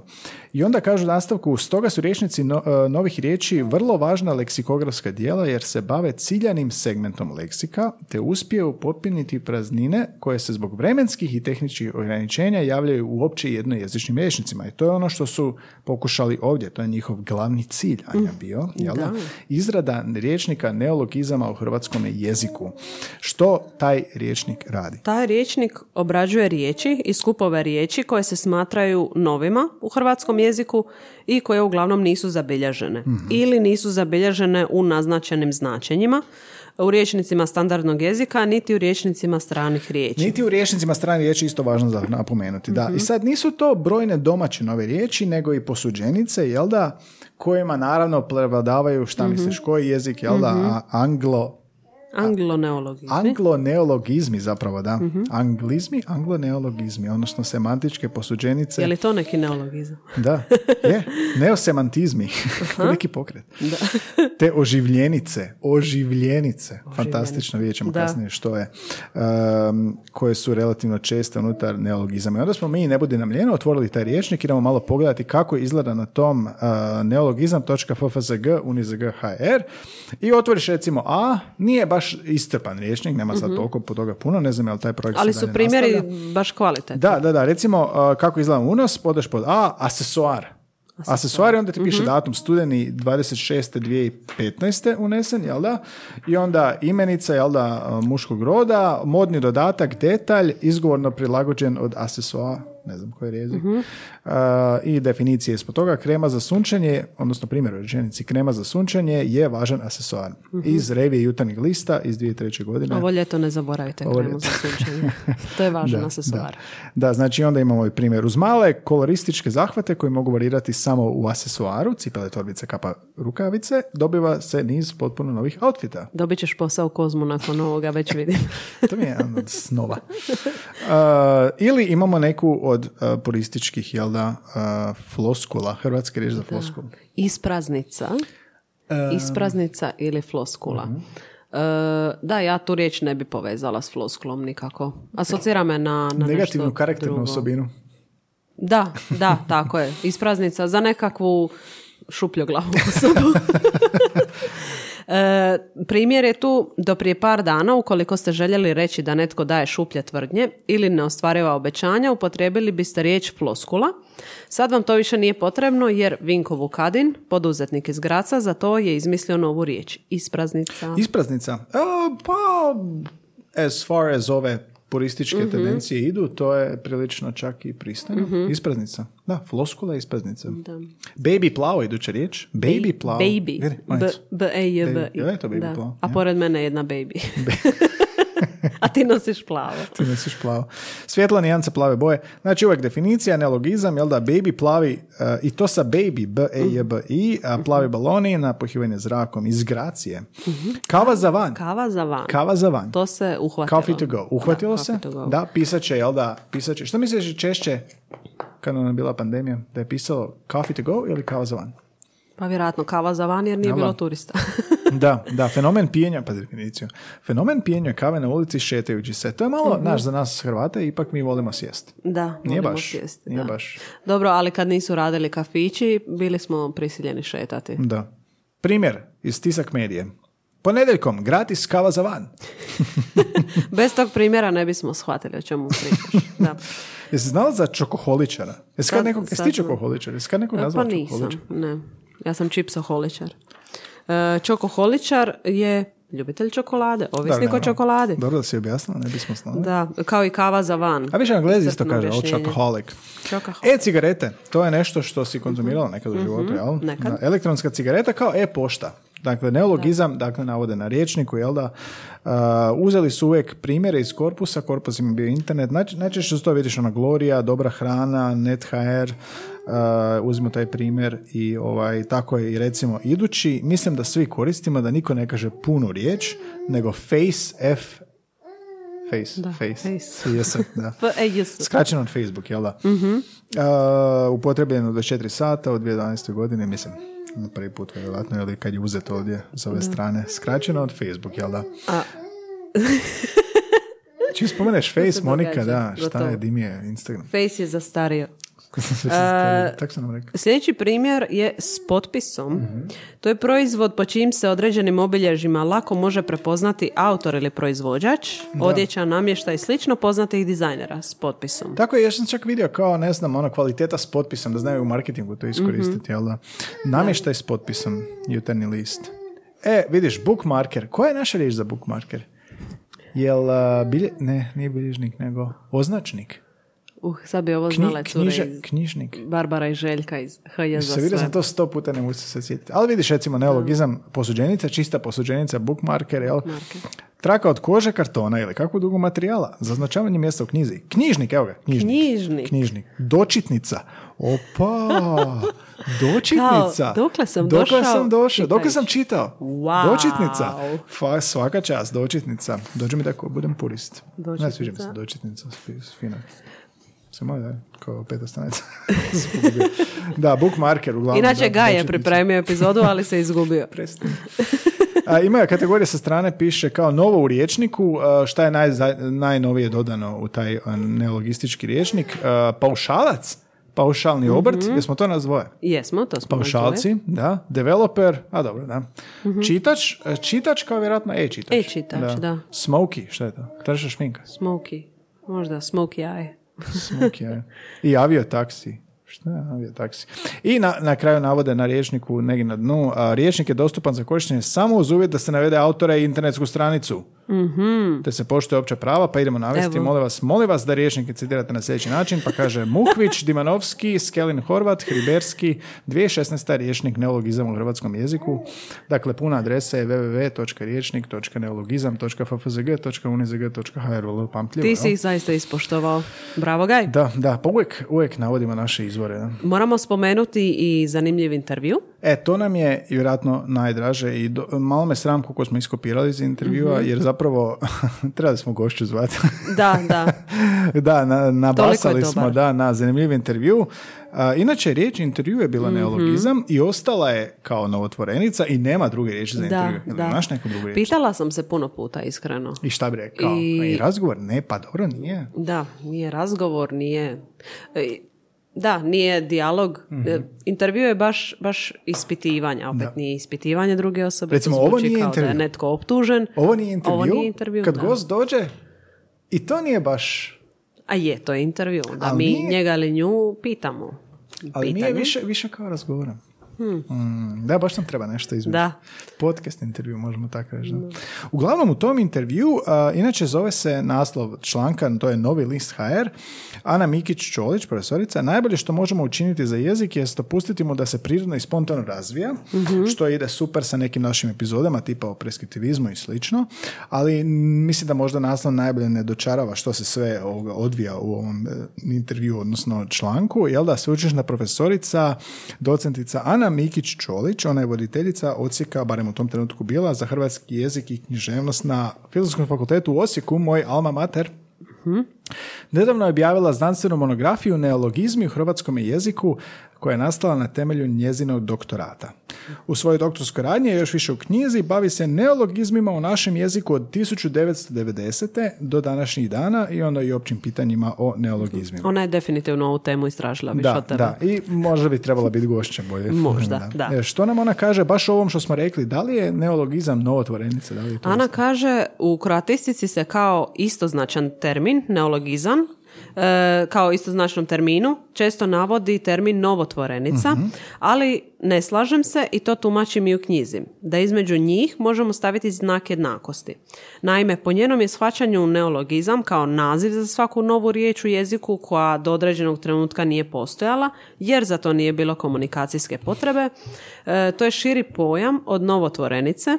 I onda kažu u nastavku, stoga su riječnici no- e, novih riječi vrlo važna leksikografska dijela jer se bave ciljanim segmentom leksika te uspiju popiniti praznine koje se zbog vremenskih i tehničkih ograničenja javljaju u opće jednojezičnim rječnicima. I to je ono što su pokušali ovdje, to je njihov glavni cilj, Anja, bio. Jel da? da. Izrada riječnika neologizama u hrvatskom jeziku. Što taj riječnik radi? Taj riječnik obrađuje riječi i skupove riječi koje se smatraju novima u hrvatskom jeziku i koje uglavnom nisu zabilježene ili nisu zabilježene u naznačenim značenjima u riječnicima standardnog jezika niti u riječnicima stranih riječi. Niti u riječnicima strane riječi isto važno za napomenuti. Da. I sad nisu to brojne domaće nove riječi, nego i posuđenice, jel da, kojima naravno prevladavaju, šta misliš, koji jezik, jel da, a- anglo Angloneologizmi. Angloneologizmi zapravo, da. Anglizmi, angloneologizmi, odnosno semantičke posuđenice. Je li to neki neologizam? Da, je. Neosemantizmi. Neki pokret. Te oživljenice. Oživljenice. Fantastično, vidjet ćemo Da. kasnije što je. Um, koje su relativno česte unutar neologizama. I onda smo mi, ne budi nam ljeno, otvorili taj riječnik, idemo malo pogledati kako izgleda na tom uh, neologizam.ffzg unizg.hr i otvoriš recimo A, nije baš istrpan riječnik, nema sad toliko po toga puno, ne znam je li taj projekt Mhm. Ali su primjeri nastavlja. baš kvalitetni. Da, da, da. Recimo, uh, kako izgleda unos, podeš pod A, asesoar. Asesoar onda ti piše datum studeni 26. 2015. unesen, jel da? I onda imenica, jel da, uh, muškog roda, modni dodatak, detalj, izgovorno prilagođen od asesoar, ne znam koji je jezik. Uh, I definicije ispod toga, krema za sunčanje, odnosno primjer u rečenici, krema za sunčanje je važan asesoar. Iz revije jutarnjeg lista iz 2003. godine. Ovo ljeto ne zaboravite Ovo kremu ljeto. za sunčanje. To je važan asesoar. Da. da, znači onda imamo i primjer uz male kolorističke zahvate koji mogu varirati samo u asesoaru, cipele, torbice, kapa, rukavice, dobiva se niz potpuno novih outfita. Dobit ćeš posao u kozmu nakon ovoga, već vidim. To mi je od snova. Uh, ili imamo neku od uh, purističkih, jel da, uh, floskula, hrvatski riječ za floskulu. Ispraznica. Ispraznica ili floskula. E, da, ja tu riječ ne bi povezala s floskulom nikako. Asocira me na, na Negativnu nešto karakternu drugo. osobinu. Da, da, tako je. Ispraznica za nekakvu šupljoglavu osobu. E, primjer je tu do prije par dana ukoliko ste željeli reći da netko daje šuplje tvrdnje ili ne ostvariva obećanja, upotrijebili biste riječ floskula. Sad vam to više nije potrebno jer Vinko Vukadin, poduzetnik iz Graca, za to je izmislio novu riječ. Ispraznica. Ispraznica. E, pa, as far as ove purističke Mhm. tendencije idu, to je prilično čak i pristojno. Ispraznica. Da, floskula je ispraznica. Baby plavo, iduća riječ. Baby plavo. Baby. Vidi, B- majcu. B-E-J-B. Baby. Je to baby Da. plavo? A pored mene je jedna baby. A ti nosiš plavo. Ti nosiš plavo. Svjetla nijanca plave boje. Znači uvijek definicija, neologizam, jel da, baby plavi, eh, i to sa baby, b e j b i a plavi baloni, napahivanje zrakom iz gracije. Kava za van. Kava za van. Kava za van. To se uhvatilo. Coffee to go. Uhvatilo Da, se? go. Da, pisat će, jel da, pisat će. Što misliš češće, kad nam je bila pandemija, da je pisalo coffee to go ili kava za van? Pa vjerojatno kava za van jer nije Jel da? bilo turista. Da, da, fenomen pijenja, pa definiciju. Fenomen pijenja kave na ulici šetajući se. To je malo, Mhm. naš za nas Hrvate, ipak mi volimo sjest. da, Nije volimo baš, sjesti, nije da. baš. Dobro, ali kad nisu radili kafići, bili smo prisiljeni šetati. Da. Primjer iz tisak medije. Ponedjeljkom, gratis kava za van. Bez tog primjera ne bismo shvatili o čemu pričaš. Da. Jesi znala za čokoholičara? Jesi kad nekog, jesi ti čokoholičar? Jesi kad nekog Pa nazvao nisam, čokoholičar? ne. Ja sam čipsoholičar. E, čokoholičar je ljubitelj čokolade, ovisnik o čokoladi. Dobro da si objasnila, ne bismo znali. Da, kao i kava za van. A više Anglezi isto kaže, chocoholic. Chocoholic. E-cigarete, to je nešto što si konzumirala nekad u životu, jel? Mhm. nekad. Da, elektronska cigareta kao e-pošta. Dakle, neologizam, dakle, navode na riječniku, jel da? Uh, uzeli su uvijek primjere iz korpusa, korpus im je bio internet, Naj, najčešće su to vidiš ona Gloria, dobra hrana, NetHR, uh, uzmimo taj primjer i ovaj, tako je i recimo idući, mislim da svi koristimo da niko ne kaže punu riječ, nego face, F, face, Da, face, face. Jesam, da. F-E-J-S. Skraćeno od Facebook, jel da? Mhm. Uh, upotrebljeno do 4 sata od 2012. godine, mislim, prvi put vjerojatno, ili kad je uzet ovdje s ove strane. Skraćeno od Facebook, jel da? A, Čim spomeneš Face, Monika, događa, da, šta gotovo. je, dim je Instagram. Face je zastario. Tako sam rekao. Sljedeći primjer je s potpisom. To je proizvod po čijim se određenim obilježjima lako može prepoznati autor ili proizvođač, odjeća, namješta i slično poznatih dizajnera s potpisom. Tako je, ja sam čak vidio kao, ne znam, ono, kvaliteta s potpisom, da znaju u marketingu to iskoristiti, Mhm. jel da? Namještaj s potpisom, jutarnji list. E, vidiš, bookmarker. Koja je naša riječ za bookmarker? Jel, a, bilje... ne, nije bilježnik, nego označnik. Uh, sad bi ovo znale cure knjiže- iz knjižnik. Barbara i Željka iz H za Se vidio sam to sto puta, ne mogu se sjetiti. Ali vidiš, recimo, neologizam posuđenica, čista posuđenica, bookmarker, jel? Traka od kože, kartona ili kakvog drugog materijala za označavanje mjesta u knjizi. Knjižnik, evo ga, knjižnik. Knjižnik. Knjižnik. Dočitnica. Opa! Dočitnica. Kao, dokle sam Dokle došao sam došao? Dokle sam čitao? Wow. Dočitnica. Fa, svaka čast, dočitnica. Dođe mi da ko budem purist. Ne, Dočitnica. sviđa mi se dočitnica. Fina. Se može, da? Kao peta stanica. da, bookmarker uglavnom. Inače, da, Gaj je pripremio epizodu, ali se izgubio. A, ima kategorija sa strane, piše kao novo u riječniku, šta je najza- najnovije dodano u taj neologistički riječnik. Paušalac, paušalni obrt, jesmo to nas dvoje? Jesmo, to smo Paušalci, da. Developer, a dobro, da. Čitač, e, čitač kao vjerojatno e-čitač. E-čitač, da. Smoky, šta je to? Trša šminka. Smokey. Možda Smokey Eye. Smoky, aj. I aviotaksi. Šta je aviotaksi? I na, na kraju navode na riječniku, negdje na dnu, a, riječnik je dostupan za korištenje samo uz uvjet da se navede autora i internetsku stranicu. Te se poštuje opća prava, pa idemo navesti, Evo. molim vas, molim vas da riječnike citirate na sljedeći način, pa kaže Mukvić, Dimanovski, Skelin Horvat, Hriberski, 2016. riječnik neologizam u hrvatskom jeziku. Dakle, puna adresa je www.riječnik.neologizam.ffzg.unizg.hr vrlo pamtljivo. Ti si ih zaista ispoštovao. Bravo, Gaj. Da, da, pa uvijek, uvijek navodimo naše izvore. Da. Moramo spomenuti i zanimljiv intervju. E, to nam je vjerojatno najdraže i do, malo me sram koliko smo iskopirali iz intervjua, Mhm. jer zapravo trebali smo gošću zvati. Da, da. da, na, nabasali smo da, na zanimljiv intervju. A, inače, riječ intervju je bila neologizam i ostala je kao novotvorenica i nema druge riječi za Da, intervju. Da. imaš neku drugu riječ? Pitala sam se puno puta, iskreno. I šta bi rekao? I- I... razgovor? Ne, pa dobro, nije. Da, nije razgovor, nije... Da, nije dijalog. Mhm. E, Intervju je baš, baš ispitivanje, opet Da. nije ispitivanje druge osobe. Recimo, ovo nije kao da je intervju. netko optužen. Ovo nije intervju. Ovo nije intervju, Kad da. gost dođe, i to nije baš... A je, to je intervju. Da Ali mi nije- njega ili nju pitamo. Ali nije Pitanje. više, više kao razgovoram. Mm, da, baš nam treba nešto između. Da. Podcast intervju, možemo tako reći. Da. Uglavnom, u tom intervju, a, inače zove se naslov članka, to je Novi list HR, Ana Mikić-Čolić, profesorica, najbolje što možemo učiniti za jezik je dopustiti mu da se prirodno i spontano razvija, što ide super sa nekim našim epizodama, tipa o preskriptivizmu i slično, ali mislim da možda naslov najbolje ne dočarava što se sve ovoga odvija u ovom e, intervju, odnosno članku, jel da, sveučilišna profesorica, docentica Ana Mikić-Čolić, ona je voditeljica odsjeka, barem u tom trenutku bila, za hrvatski jezik i književnost na Filozofskom fakultetu u Osijeku, moj alma mater. Nedavno je objavila znanstvenu monografiju Neologizmi u hrvatskom jeziku koja je nastala na temelju njezinog doktorata. U svojoj doktorskoj radnji, još više u knjizi, bavi se neologizmima u našem jeziku od 1990. do današnjih dana i onda i općim pitanjima o neologizmima. Ona je definitivno ovu temu istražila više Da, od tebe. da, i možda bi trebala biti gošća bolje. Možda, da. E, što nam ona kaže baš o ovom što smo rekli, da li je neologizam novotvorenica? Da li je to Ana isto? kaže u kroatistici se kao istoznačan termin, neologizam, e, kao istoznačnom terminu, često navodi termin novotvorenica, Mhm. ali ne slažem se i to tumačim i u knjizi, da između njih možemo staviti znak jednakosti. Naime, po njenom je shvaćanju neologizam kao naziv za svaku novu riječ u jeziku koja do određenog trenutka nije postojala, jer za to nije bilo komunikacijske potrebe. E, to je širi pojam od novotvorenice,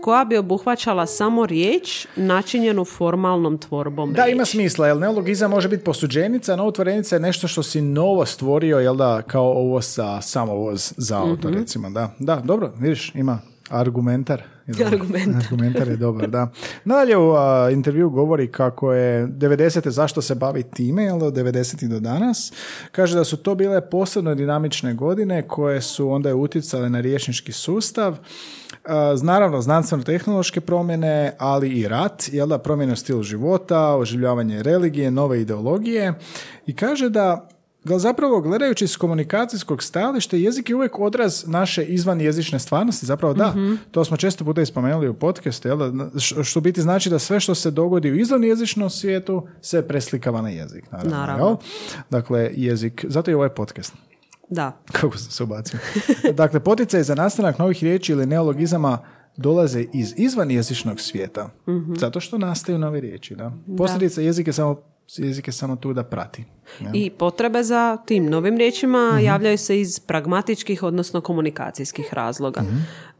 koja bi obuhvaćala samo riječ načinjenu formalnom tvorbom Da, ima riječi. smisla, jer neologizam može biti posuđenica, novotvorenica je nešto što si novo stvorio, jel da, kao ovo sa samovoz za auto, Mhm. recimo, da. Da, dobro, vidiš, ima argumentar. Je dobar. Argumentar. argumentar je dobar, da. Nadalje u a, intervju govori kako je 90. zašto se bavi time, jel od 90. do danas. Kaže da su to bile posebno dinamične godine koje su onda utjecale na riječnički sustav. A, Naravno, znanstveno-tehnološke promjene, ali i rat, jel da, promjene u stilu života, oživljavanje religije, nove ideologije. I kaže da zapravo gledajući s komunikacijskog stajališta jezik je uvijek odraz naše izvanjezične stvarnosti. Zapravo da, to smo često puta spomenuli u podcastu, jel što u biti znači da sve što se dogodi u izvanjezičnom svijetu se preslikava na jezik. Naravno, Naravno. jel? Dakle, jezik, zato je ovaj podcast. Da. Kako sam se ubacio? dakle, poticaj za nastanak novih riječi ili neologizama dolaze iz izvan jezičnog svijeta. Zato što nastaju nove riječi. Da? Posljedica jezik je samo jezik je samo tu da prati. Ja. I potrebe za tim novim riječima javljaju se iz pragmatičkih, odnosno komunikacijskih razloga.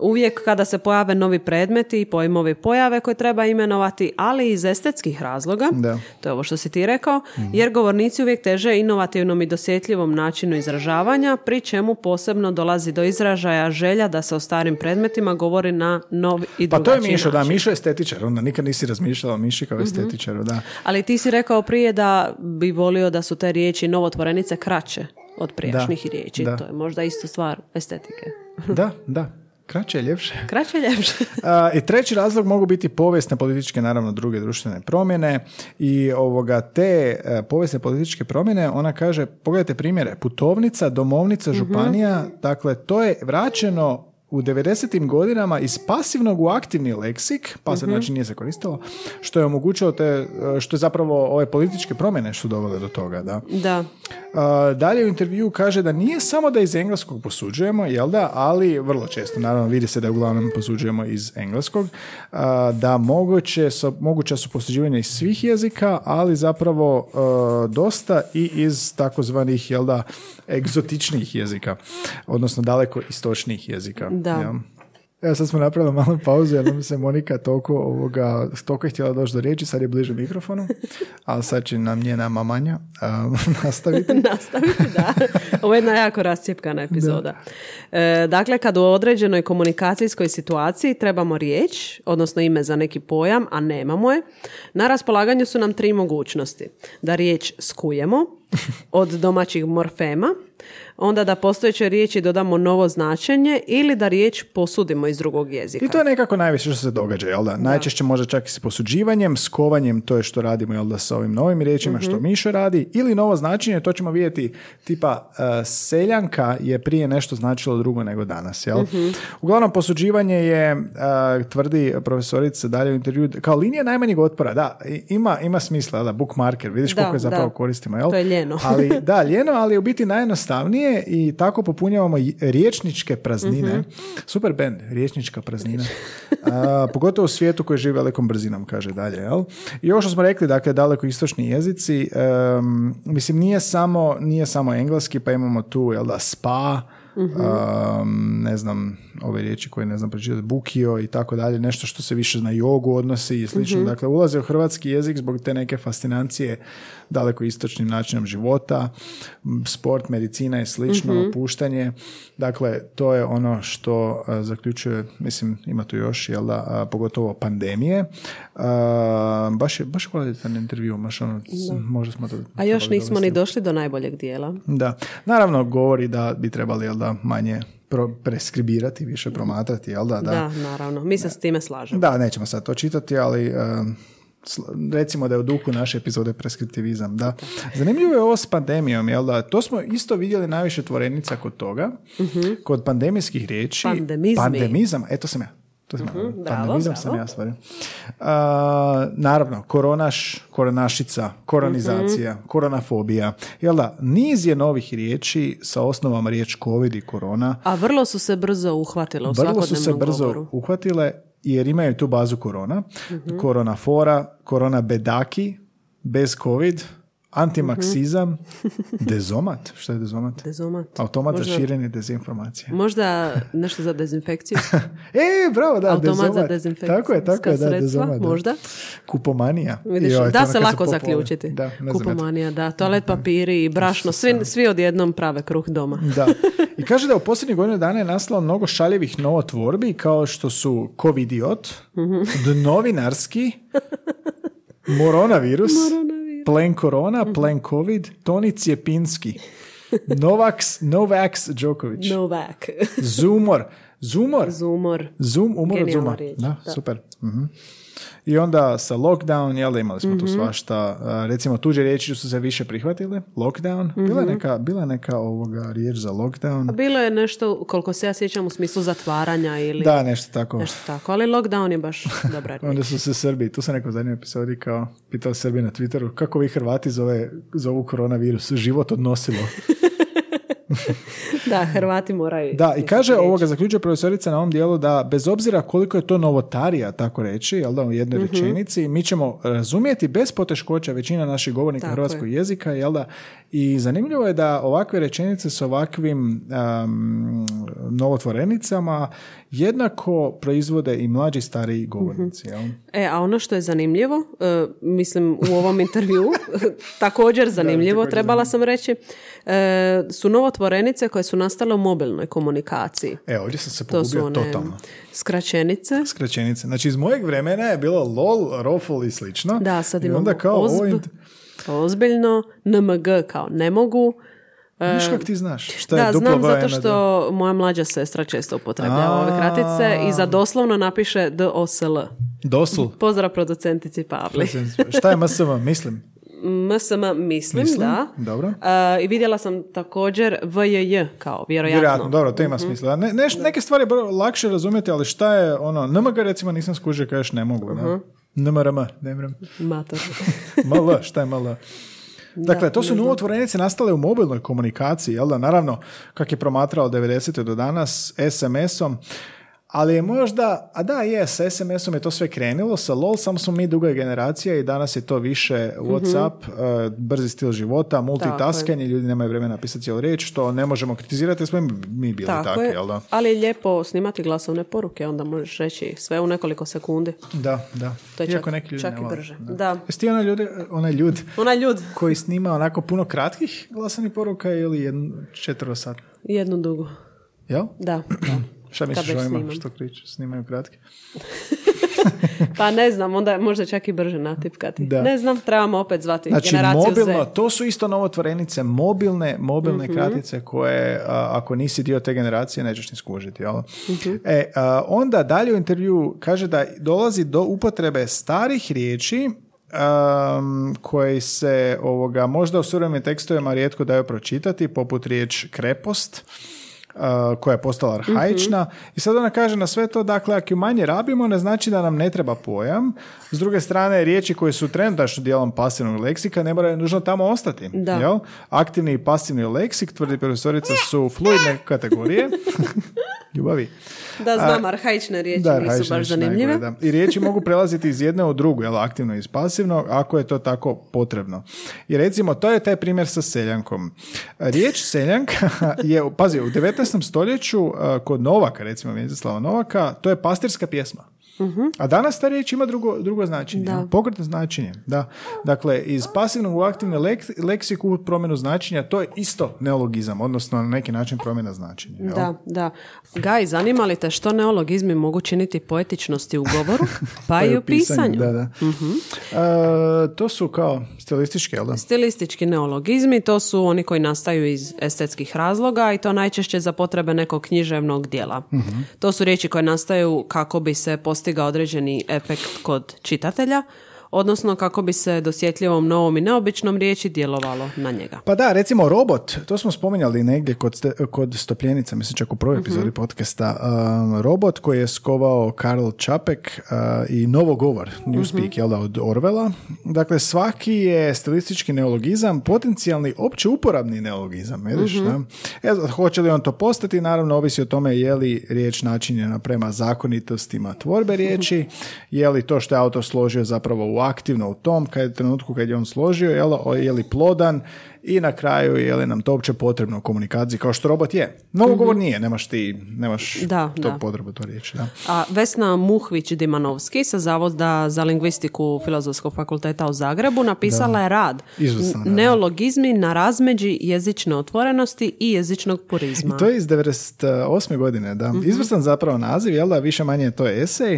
Uvijek kada se pojave novi predmeti i pojmovi pojave koje treba imenovati, ali iz estetskih razloga, Da. to je ovo što si ti rekao, jer govornici uvijek teže inovativnom i dosjetljivom načinu izražavanja, pri čemu posebno dolazi do izražaja želja da se o starim predmetima govori na nov i Pa to je Mišo, da. Mišo je estetičar, onda nikad nisi razmišljala o Miši kao estetičaru, da. Ali ti si rekao prije da bi volio da su te riječi novotvorenice kraće od prijašnjih Da, riječi. da. To je možda isto stvar estetike. Da, da, kraće je ljepše. Kraće je ljepše. A, I treći razlog mogu biti povijesne, političke, naravno druge društvene promjene i ovoga te e, povijesne političke promjene, ona kaže, pogledajte primjere, putovnica, domovnica, županija, dakle to je vraćeno u 90. godinama iz pasivnog u aktivni leksik, pa se znači nije se koristilo, što je omogućilo te, e, što je zapravo ove političke promjene što dovele do toga, da. Da. Uh, dalje u intervju kaže da nije samo da iz engleskog posuđujemo, jel da, ali vrlo često, naravno vidi se da uglavnom posuđujemo iz engleskog, uh, da moguće su, moguća su posuđivanja iz svih jezika, ali zapravo uh, dosta i iz takozvanih, jel da, egzotičnijih jezika, odnosno daleko istočnijih jezika. Da. jel? Evo sad smo napravili malu pauzu jer nam se Monika toliko, ovoga, toliko je htjela doći do riječi, sad je bliže mikrofonu, ali sad će nam njena mamanja um, nastaviti. Nastaviti, da. Ovo je jedna jako rascijepkana epizoda. E, dakle, kad u određenoj komunikacijskoj situaciji trebamo riječ, odnosno ime za neki pojam, a nemamo je, na raspolaganju su nam tri mogućnosti. Da riječ skujemo od domaćih morfema, onda da postojećoj riječi dodamo novo značenje ili da riječ posudimo iz drugog jezika. I to je nekako najviše što se događa, jel da? Najčešće može čak i s posuđivanjem, skovanjem, to je što radimo, jel da, sa ovim novim riječima, što Mišo radi, ili novo značenje, to ćemo vidjeti, tipa, uh, seljanka je prije nešto značilo drugo nego danas, jel? Uglavnom, posuđivanje je, uh, tvrdi profesorica dalje u intervju, kao linija najmanjeg otpora, da, ima, ima smisla, jel da, bookmarker, vidiš Da, koliko je zapravo da. koristimo, jel? To je ljeno. ali da, ljeno, ali u biti najjednostavnije i tako popunjavamo riječničke praznine. Mhm. Super band, riječnička praznina. A, pogotovo u svijetu koji živi velikom brzinom, kaže dalje. Jel? I ovo što smo rekli, dakle, daleko istočni jezici, em, mislim, nije samo, nije samo engleski, pa imamo tu, jel da, spa, Mhm. em, ne znam, ove riječi koje ne znam pročitati, bukio i tako dalje, nešto što se više na jogu odnosi i slično. Mhm. Dakle, ulaze u hrvatski jezik zbog te neke fascinancije daleko istočnim načinom života, sport, medicina i slično, Mhm. opuštanje. Dakle, to je ono što a, zaključuje, mislim, ima tu još, jel da, a, pogotovo pandemije. A, baš je, baš kvalitetan intervju, baš ono, možda smo to A još nismo dovesti. ni došli do najboljeg dijela. Da, naravno govori da bi trebali, jel da, manje pro, preskribirati, više promatrati, jel da, da. Da, naravno. Mi se s time slažemo. Da, nećemo sad to čitati, ali um, sl- recimo da je u duhu naše epizode preskriptivizam. Da. Zanimljivo je ovo s pandemijom, jel da? To smo isto vidjeli najviše tvorenica kod toga, kod pandemijskih riječi. Pandemizmi. Pandemizam, eto sam ja. To sam ja. bravo, Pandemizam sam bravo. ja stvari. A, naravno, koronaš, koronašica, koronizacija, koronafobija. Jel da, niz je novih riječi sa osnovama riječ covid i korona. A vrlo su se brzo uhvatile u Vrlo su se svakodnevnom brzo govoru. uhvatile jer imaju tu bazu korona, korona fora, korona bedaki, bez covid, antimaksizam, dezomat. Šta je dezomat? Dezomat. Automat za Možda- širenje dezinformacije. Možda nešto za dezinfekciju. E, bravo, da, Automat za dezomat. dezinfekciju. Tako je, tako je, da, sredstva, dezomat. da. možda. Kupomanija. Vidiš, Joj, da se lako zaključiti. Da. Kupomanija, da. Toalet papiri i brašno. Svi, svi odjednom prave kruh doma. Da. I kaže da u posljednjih godinu dana je nastalo mnogo šaljevih novotvorbi kao što su covidiot, novinarski, moronavirus, plen korona, plen covid, Toni Cijepinski, Novaks, Novaks Djokovic, Novak. Zoomor, Zoomor, Zumor. Zoom, umor od riječ, Da, da. super. Mhm. I onda sa lockdown, jel imali smo Mhm. tu svašta, a, recimo tuđe riječi su se više prihvatile, lockdown, bila Mhm. je neka, bila neka ovoga riječ za lockdown, Bilo je nešto, koliko se ja sjećam, u smislu zatvaranja ili da, nešto tako. nešto tako. Ali lockdown je baš dobra riječ. Onda su se Srbi, tu sam rekao u zadnjoj epizodi kao pitao Srbi na Twitteru, kako vi Hrvati zove, zovu koronavirus, život odnosilo. Da, Hrvati moraju... Da, i kaže riječi. ovoga, zaključuje profesorica na ovom dijelu da bez obzira koliko je to novotarija, tako reći, jel da, u jednoj Mhm. rečenici, mi ćemo razumjeti bez poteškoća većina naših govornika Tako hrvatskog je. jezika, jel da, i zanimljivo je da ovakve rečenice s ovakvim um, novotvorenicama jednako proizvode i mlađi i stariji govornici, jel? E, a ono što je zanimljivo, e, mislim u ovom intervju, također zanimljivo, također trebala sam reći, e, su novotvorenice koje su nastale u mobilnoj komunikaciji. E, ovdje sam se To su pogubio one totalno. skraćenice. Skraćenice. Znači, iz mojeg vremena je bilo lol, rofl i slično. Da, sad I imamo onda kao ozb, ovo ozbiljno, NMG kao ne mogu. Viš kak ti znaš? Šta je da, duplo znam zato VND? što moja mlađa sestra često upotrebljava ove kratice i za doslovno napiše DOSL. Dosl. Pozdrav producentici Pavli. Šta je MSM? Mislim. MSM mislim, Mislim, da. dobro. E, I vidjela sam također VJJ kao vjerojatno. Vjerojatno, dobro, to ima Mhm. smisla. Ne, neke stvari je lakše razumjeti, ali šta je ono, NMG recimo nisam skužio, kažeš ne mogu. Ne? NMRM, ne mrem. Mator. ML, šta je ML? Dakle, to su novotvorenice nastale u mobilnoj komunikaciji, jel da? Naravno, kak je promatrao 90. do danas, SMS-om, ali je možda, a da je, sa SMS-om je to sve krenulo, sa LOL samo smo mi duga generacija i danas je to više Whatsapp, eh, brzi stil života, multitaskanje, ljudi nemaju vremena pisati cijelu riječ, što ne možemo kritizirati, smo mi bili Tako takvi, je, jel da? ali je lijepo snimati glasovne poruke, onda možeš reći sve u nekoliko sekundi. Da, da. To je Iako čak- neki ljudi čak ne i brže. Da. Da. Jesi ti onaj ljudi, onaj ljud Onaj ljud, koji snima onako puno kratkih glasovnih poruka ili jednu četvrosatnu? jednu dugu. Jel? Da, da. Šta misliš o ovima što kriču, snimaju kratke? Pa ne znam, onda možda čak i brže natipkati. Da. Ne znam, trebamo opet zvati Znači, generaciju mobilno, Z. to su isto novotvorenice, mobilne, mobilne Mhm. kratice koje, a, ako nisi dio te generacije, nećeš ni skužiti. Jel? Mhm. E, a, onda dalje u intervju kaže da dolazi do upotrebe starih riječi um, koji se ovoga, možda u suvremenim tekstovima rijetko daju pročitati, poput riječ krepost, uh, koja je postala arhaična. I sad ona kaže na sve to, dakle, ako ju manje rabimo, ne znači da nam ne treba pojam. S druge strane, riječi koje su trenutačno dijelom pasivnog leksika ne moraju nužno tamo ostati. Da. Jel? Aktivni i pasivni leksik, tvrdi profesorica, su fluidne kategorije. Ljubavi. Da, znam, arhaične riječi Da, nisu baš riječi najgore, zanimljive. da. I riječi mogu prelaziti iz jedne u drugu, jel, aktivno i iz pasivno, ako je to tako potrebno. I recimo, to je taj primjer sa seljankom. Riječ seljanka je, pazi, u 19. stoljeću kod Novaka, recimo Vjenceslava Novaka, to je pastirska pjesma. A danas ta riječ ima drugo, drugo značenje, Da. pokretno značenje. Da. Dakle, iz pasivnog u aktivni lek- leksik u promjenu značenja, to je isto neologizam, odnosno na neki način promjena značenja. jel? Da, da. Gaj, zanima li te što neologizmi mogu činiti poetičnosti u govoru, pa i u pisanju? Da, da. E, to su kao stilističke, jel da? Stilistički neologizmi, to su oni koji nastaju iz estetskih razloga i to najčešće za potrebe nekog književnog dijela. To su riječi koje nastaju kako bi se postigao određeni efekt kod čitatelja, odnosno kako bi se dosjetljivom novom i neobičnom riječi djelovalo na njega. Pa da, recimo robot, to smo spominjali negdje kod, ste- kod stopljenica, mislim čak u prvoj epizodi podcasta, um, robot koji je skovao Karl Čapek uh, i novogovor, Newspeak, jel da, od Orvela. Dakle, svaki je stilistički neologizam, potencijalni opće uporabni neologizam, vidiš, da? E, hoće li on to postati, naravno, ovisi o tome je li riječ načinjena prema zakonitostima tvorbe riječi, je li to što je autor složio zapravo u aktivno u tom kad, trenutku kad je on složio, je li, je li plodan i na kraju je li nam to uopće potrebno u komunikaciji, kao što robot je. Novogovor nije, nemaš ti, nemaš Da, to da. potrebu to riječi. Da. A Vesna Muhvić-Dimanovski sa Zavoda za lingvistiku Filozofskog fakulteta u Zagrebu napisala je rad Izvrstan. Neologizmi na razmeđi jezične otvorenosti i jezičnog purizma. I to je iz 98. godine, da. Izvrstan zapravo naziv, jel da, više manje to je esej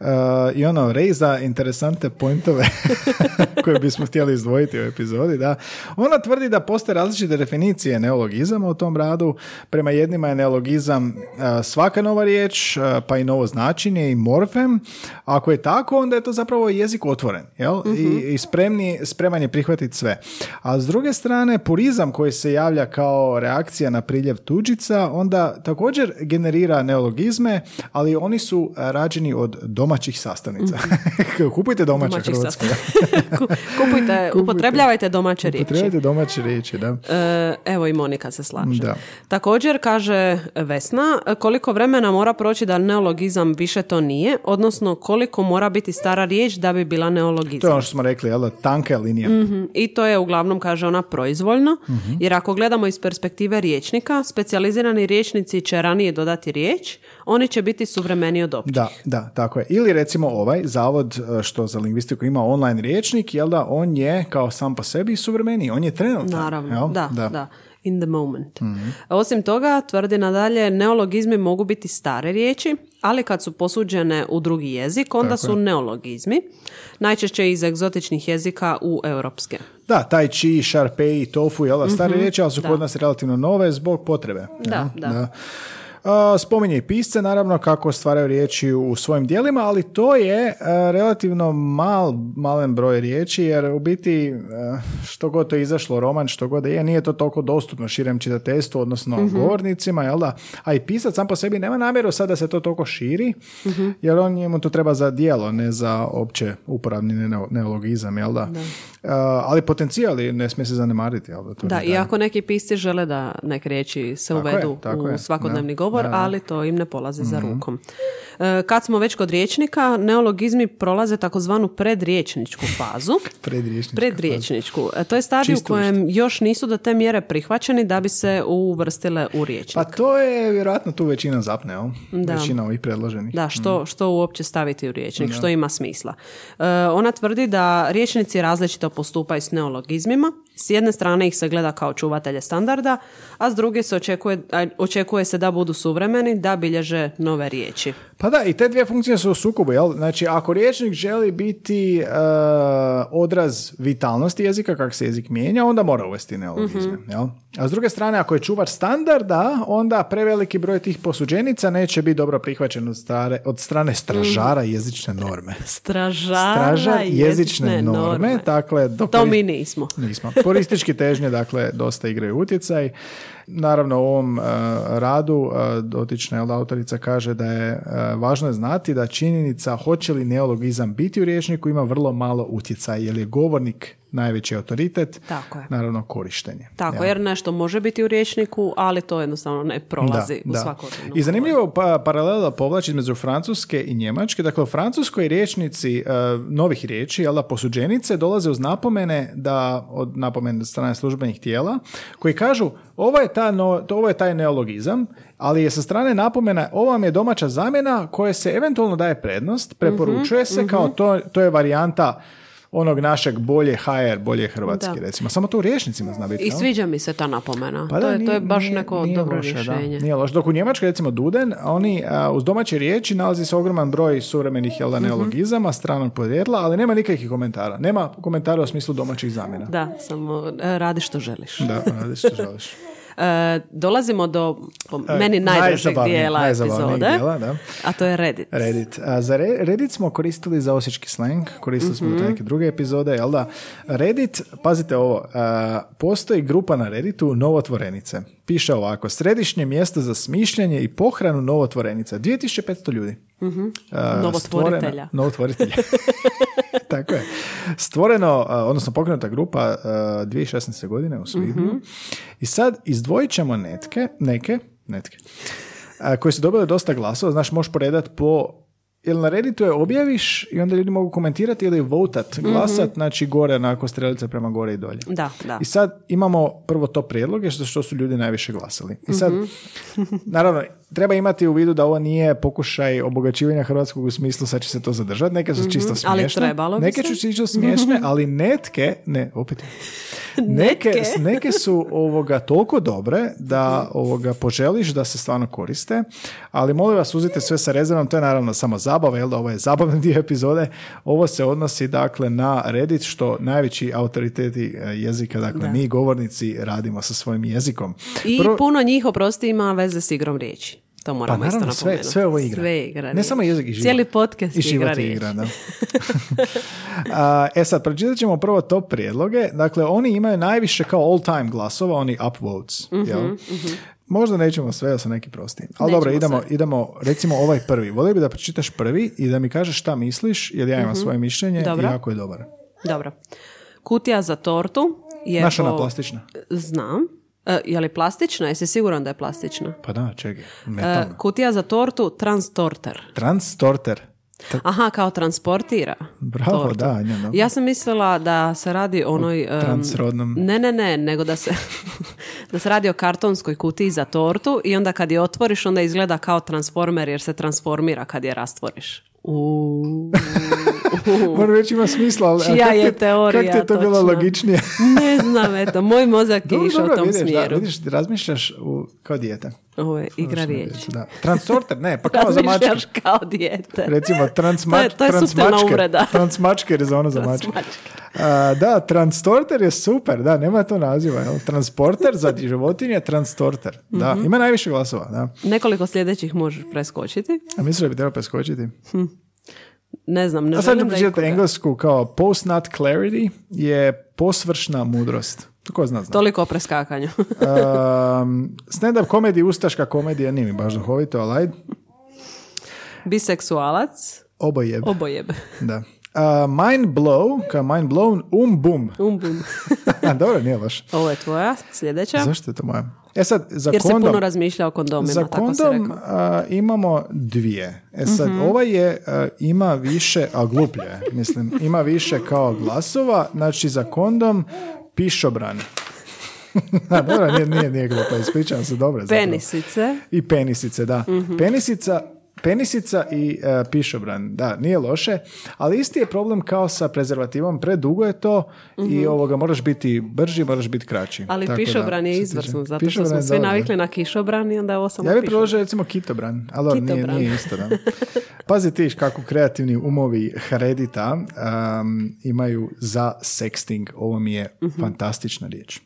uh, i ono, rejza interesante pointove koje bismo htjeli izdvojiti u epizodi, da. Ona tvrdi da postoje različite definicije neologizama u tom radu. Prema jednima je neologizam uh, svaka nova riječ, uh, pa i novo značenje i morfem. Ako je tako, onda je to zapravo jezik otvoren, jel? I, i spremni, spreman je prihvatiti sve. A s druge strane, purizam koji se javlja kao reakcija na priljev tuđica, onda također generira neologizme, ali oni su rađeni od domaćih sastavnica. Kupujte domaće. Ku- Kupujte, upotrebljavajte domaće riječi. Upotrebujte domaće moći riječi, da. E, evo i Monika se slaže. Da. Također kaže Vesna, koliko vremena mora proći da neologizam više to nije, odnosno koliko mora biti stara riječ da bi bila To je neologizam. ono što smo rekli, jel tanka linija. Mhm. I to je uglavnom, kaže ona, proizvoljno, jer ako gledamo iz perspektive riječnika, specijalizirani riječnici će ranije dodati riječ, oni će biti suvremeniji od općih. Da, da, tako je. Ili recimo ovaj zavod e, što za lingvistiku ima online riječnik, jel da, on je kao sam po sebi suvremeniji, on je trenutan. Naravno, jel? da, da. In the moment. Osim toga, tvrdi nadalje, neologizmi mogu biti stare riječi, ali kad su posuđene u drugi jezik, onda Tako su neologizmi, najčešće iz egzotičnih jezika u europske. Da, tai chi, sharpei, tofu, jel da, stare riječi, ali su kod nas relativno nove zbog potrebe. Da, jel? da. A, Spominje i pisce, naravno, kako stvaraju riječi u svojim dijelima, ali to je a, relativno mal, malen broj riječi, jer u biti a, što god to je izašlo, roman, što god da je, nije to toliko dostupno širem čitateljstvu, odnosno govornicima, jel da? A i pisac sam po sebi nema namjeru sad da se to toliko širi, jer on njemu to treba za dijelo, ne za opće uporabni neo- neologizam, jel da? A, ali potencijal je, ne smije se zanemariti, jel da? To Da, je iako neki pisci žele da neke riječi se Tako je, uvedu tako u je, svakodnevni da, govor, da, Mhm. da. ali to im ne polazi za rukom. E, kad smo već kod riječnika, neologizmi prolaze takozvanu predriječničku fazu. Predriječničku. E, To je stadij u kojem još nisu do te mjere prihvaćeni da bi se uvrstile u Pa riječnik. to je vjerojatno tu većina zapne, jel? Da. Većina ovih predloženih. Da, što, što uopće staviti u riječnik, što ima smisla. E, ona tvrdi da riječnici različito postupaju s neologizmima. S jedne strane ih se gleda kao čuvatelje standarda, a s druge se očekuje, očekuje se da budu suvremeni, da bilježe nove riječi. Pa da, i te dvije funkcije su u sukobu, jel? Znači, ako riječnik želi biti e, odraz vitalnosti jezika, kako se jezik mijenja, onda mora uvesti neologizme, Mhm. jel? A s druge strane, ako je čuvar standarda, onda preveliki broj tih posuđenica neće biti dobro prihvaćen od, stare, od strane stražara jezične norme. Stražara Stražar jezične norme, dakle, do To mi nismo. Nismo. Puristički težnje, dakle, dosta igraju utjecaj. Naravno, u ovom uh, radu uh, dotična autorica kaže da je uh, važno je znati da činjenica hoće li neologizam biti u riječniku ima vrlo malo utjecaj, jer je govornik najveći autoritet, Tako je. naravno korištenje. Tako, Jel? jer nešto može biti u riječniku, ali to jednostavno ne prolazi u Da, da. svakodnevnom I zanimljivo pa, paralela povlači između Francuske i Njemačke. Dakle, u Francuskoj riječnici e, novih riječi, jel da, posuđenice, dolaze uz napomene da, od napomene od strane službenih tijela, koji kažu ovo je, ta no- to, ovo je taj neologizam, ali je sa strane napomena ovo vam je domaća zamjena koje se eventualno daje prednost, preporučuje se kao to, to je varijanta onog našeg bolje HR, bolje hrvatski, Da. recimo. Samo to u riječnicima zna biti. I sviđa mi se ta napomena. Pa to, da, je, to je nije- baš nije- neko nije dobro loše, da. rješenje. Nije loše. Dok u Njemačkoj, recimo Duden, oni a, uz domaće riječi nalazi se ogroman broj suvremenih jel da, Mhm. neologizama, stranog podrijetla, ali nema nikakvih komentara. Nema komentara u smislu domaćih zamjena. Da, samo e, radi što želiš. Da, radi što želiš. E, dolazimo do po E, meni najdražeg dijela epizode, dijela, da. a to je Reddit. Reddit. A za Re- Reddit smo koristili za osječki slang, koristili smo Mhm. za neke druge epizode, jel da? Reddit, pazite ovo, a, postoji grupa na Redditu Novotvorenice. Piše ovako, središnje mjesto za smišljanje i pohranu novotvorenice. 2500 ljudi. A, Mhm. Novotvoritelja. stvorena- Novotvoritelja. Tako je. Stvoreno, odnosno pokrenuta grupa a, 2016. godine u svibnju. Mhm. I sad izdvojit ćemo netke, neke, netke, a, koji su dobili dosta glasova, znaš, možeš poredat po Jel na Redditu je objaviš i onda ljudi mogu komentirati ili votat, glasat, znači gore onako strelice prema gore i dolje. Da, da. I sad imamo prvo to prijedloge što, što su ljudi najviše glasali. I sad, naravno, treba imati u vidu da ovo nije pokušaj obogaćivanja hrvatskog u smislu sad će se to zadržati, neke su čisto ali smiješne. trebalo bi neke su čisto smiješne, ali netke, ne, opet, neke, neke su ovoga toliko dobre da ovoga poželiš da se stvarno koriste, ali molim vas uzite sve sa rezervom, to je naravno samo zabava, jel da ovo je zabavni dio epizode, ovo se odnosi dakle na Reddit što najveći autoriteti e, jezika, dakle Da. mi govornici radimo sa svojim jezikom. I Prvo- puno njih, oprosti, ima veze s igrom riječi. To pa moramo isto naravno, sve, napomenuti. sve ovo igra. Sve igra ne samo jezik i život. Cijeli podcast I život igra igra, da. A, e sad, pročitat ćemo prvo top prijedloge. Dakle, oni imaju najviše kao all time glasova, oni upvotes. jel? Možda nećemo sve, jer su neki prosti. Ali Nećemo dobro, idemo, sve. idemo, recimo ovaj prvi. Volio bi da pročitaš prvi i da mi kažeš šta misliš, jer ja imam svoje mišljenje Dobro. i jako je dobar. Dobro. Kutija za tortu je... Naša po- plastična. Znam. E, je li plastična? Jesi siguran da je plastična? Pa da, čekaj. Metalna. kutija za tortu, transtorter. Transtorter. Aha, kao transportira. Bravo, tortu. da, no. Ja sam mislila da se radi o onoj... transrodnom. Ne, ne, ne, nego da se, da se radi o kartonskoj kutiji za tortu i onda kad je otvoriš, onda izgleda kao transformer jer se transformira kad je rastvoriš. Uuu. Moram reći ima smisla, ali Čija kak je teorija Kak ti je to bilo logičnije? ne znam, eto, moj mozak je išao u tom vidiš, smjeru. Da, vidiš, razmišljaš u, kao dijete. Ovo je igra riječi. Da. Transorter, ne, pa kao za mačke. Kao dijete. Recimo, transma, To je- to je suptilna transmačke. uvreda. Transmačke jer je za ono za mačke. A, da, transporter je super, da, nema to naziva. Jel? Transporter za životinje, transtorter. Da, Mhm. ima najviše glasova, da. Nekoliko sljedećih možeš preskočiti. A misliš da bi trebao preskočiti? Ne znam, ne A sad ću englesku kao post-nut clarity je posvršna mudrost. Tko zna zna. Toliko o preskakanju. Um, stand-up komedija, ustaška komedija, nije mi baš duhovito, ali ajde. Biseksualac, Oboje. obojeb. Da. Uh, mind blow, kao mind blown, um bum. Um, bum. Dobro, nije loš. Ovo je tvoja, sljedeća. Zašto je to moja? E sad, za Jer se kondom, puno razmišlja o kondomima, za tako kondom. Mhm. a, imamo dvije. E sad, ova je, a, ima više, a gluplje je, mislim, ima više kao glasova, znači za kondom pišobran. A, dobro, nije, nije, nije glupo, ispričavam se, dobro. je zapravo. Penisice. I penisice, da. Mhm. Penisica, penisica i e, pišobran, da, nije loše, ali isti je problem kao sa prezervativom, predugo je to i ovoga moraš biti brži, moraš biti kraći. Mhm. Ali Tako da, pišobran je što se izvrsno, zato što smo je svi da. navikli na kišobran i onda je ovo samo Ja bih predložio recimo kitobran, ali dobro, nije, Kitobran. nije isto. Da. Pazi ti kako kreativni umovi Haredita um, imaju za sexting. Ovo mi je Mhm. fantastična riječ.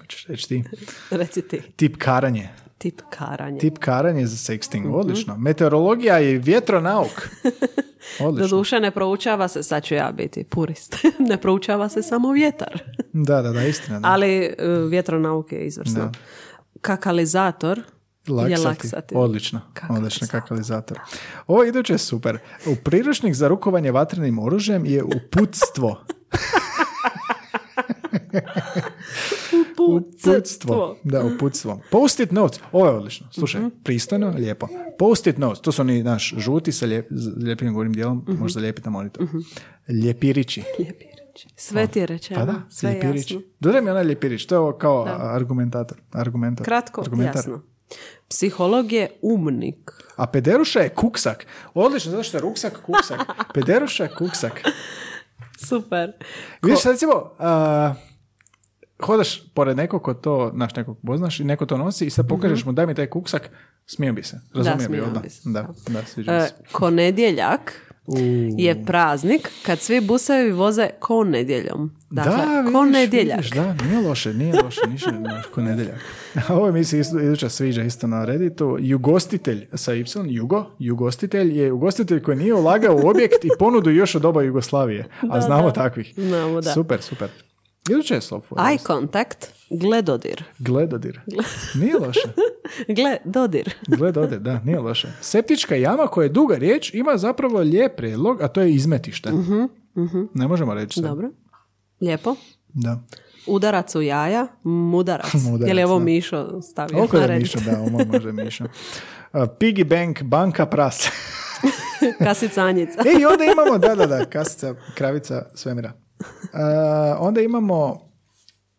Hoćeš reći ti? Reci ti. Tip karanje. Tip karanje. Tip karanje za sexting, Mhm. odlično. Meteorologija je vjetronauk. Odlično. Doduše ne proučava se, sad ću ja biti purist, ne proučava se samo vjetar. Da, da, da, istina. Da. Ali e, vjetronauke je izvrsno. Da. Kakalizator je Laksati. Odlično, Kakalizator. odlično kakalizator. Ovo iduće je super. U priručnik za rukovanje vatrenim oružjem je uputstvo. Uputstvo. Da, uputstvo. Post-it notes. Ovo je odlično. Slušaj, Mhm. pristojno, lijepo. Post-it notes. To su oni naš žuti sa lijep, lijepim govorim dijelom. Mhm. Možda lijepiti na monitor. Ljepirići. Ljepirić. Sve ti je rečeno. Pa da, sve je ljepirić. jasno. Dodaj mi onaj ljepirić. To je ovo kao argumentator. argumentar. Kratko, Argumentar. jasno. Psiholog je umnik. A pederuša je kuksak. Odlično, zato što je ruksak kuksak. Pederuša je kuksak. Super. Vidiš, recimo, a, hodaš pored nekog ko to, naš nekog poznaš i neko to nosi i sad pokažeš mu daj mi taj kuksak, smio bi se. Razumio bi odmah. bi se, Da, da, sviđa mi E, se. konedjeljak je praznik kad svi busevi voze ko nedjeljom. Dakle, da, ko vidiš, da, nije loše, nije loše, ništa ne znaš, ko nedjeljak. A ovo mi se isto, iduća sviđa isto na Redditu. Jugostitelj sa Y, Jugo, jugostitelj je ugostitelj koji nije ulagao u objekt i ponudu još od doba Jugoslavije. A znamo takvih. Znamo, da. Super, super. Iduće je slovo. Eye contact, gledodir. Gledodir. Nije loše. Gle, dodir. Gledodir, da, nije loše. Septička jama koja je duga riječ ima zapravo lijep prijedlog, a to je izmetište. Ne možemo reći. Mhm, Dobro. Lijepo. Da. Udarac u jaja, mudarac. Mudarac, Je li ovo da. Mišo stavio Oko na je? Mišo, da, ovo može Mišo. Uh, piggy bank, banka pras. Kasicanjica. e, i onda imamo, da, da, da, kasica, kravica, svemira. Uh, onda imamo,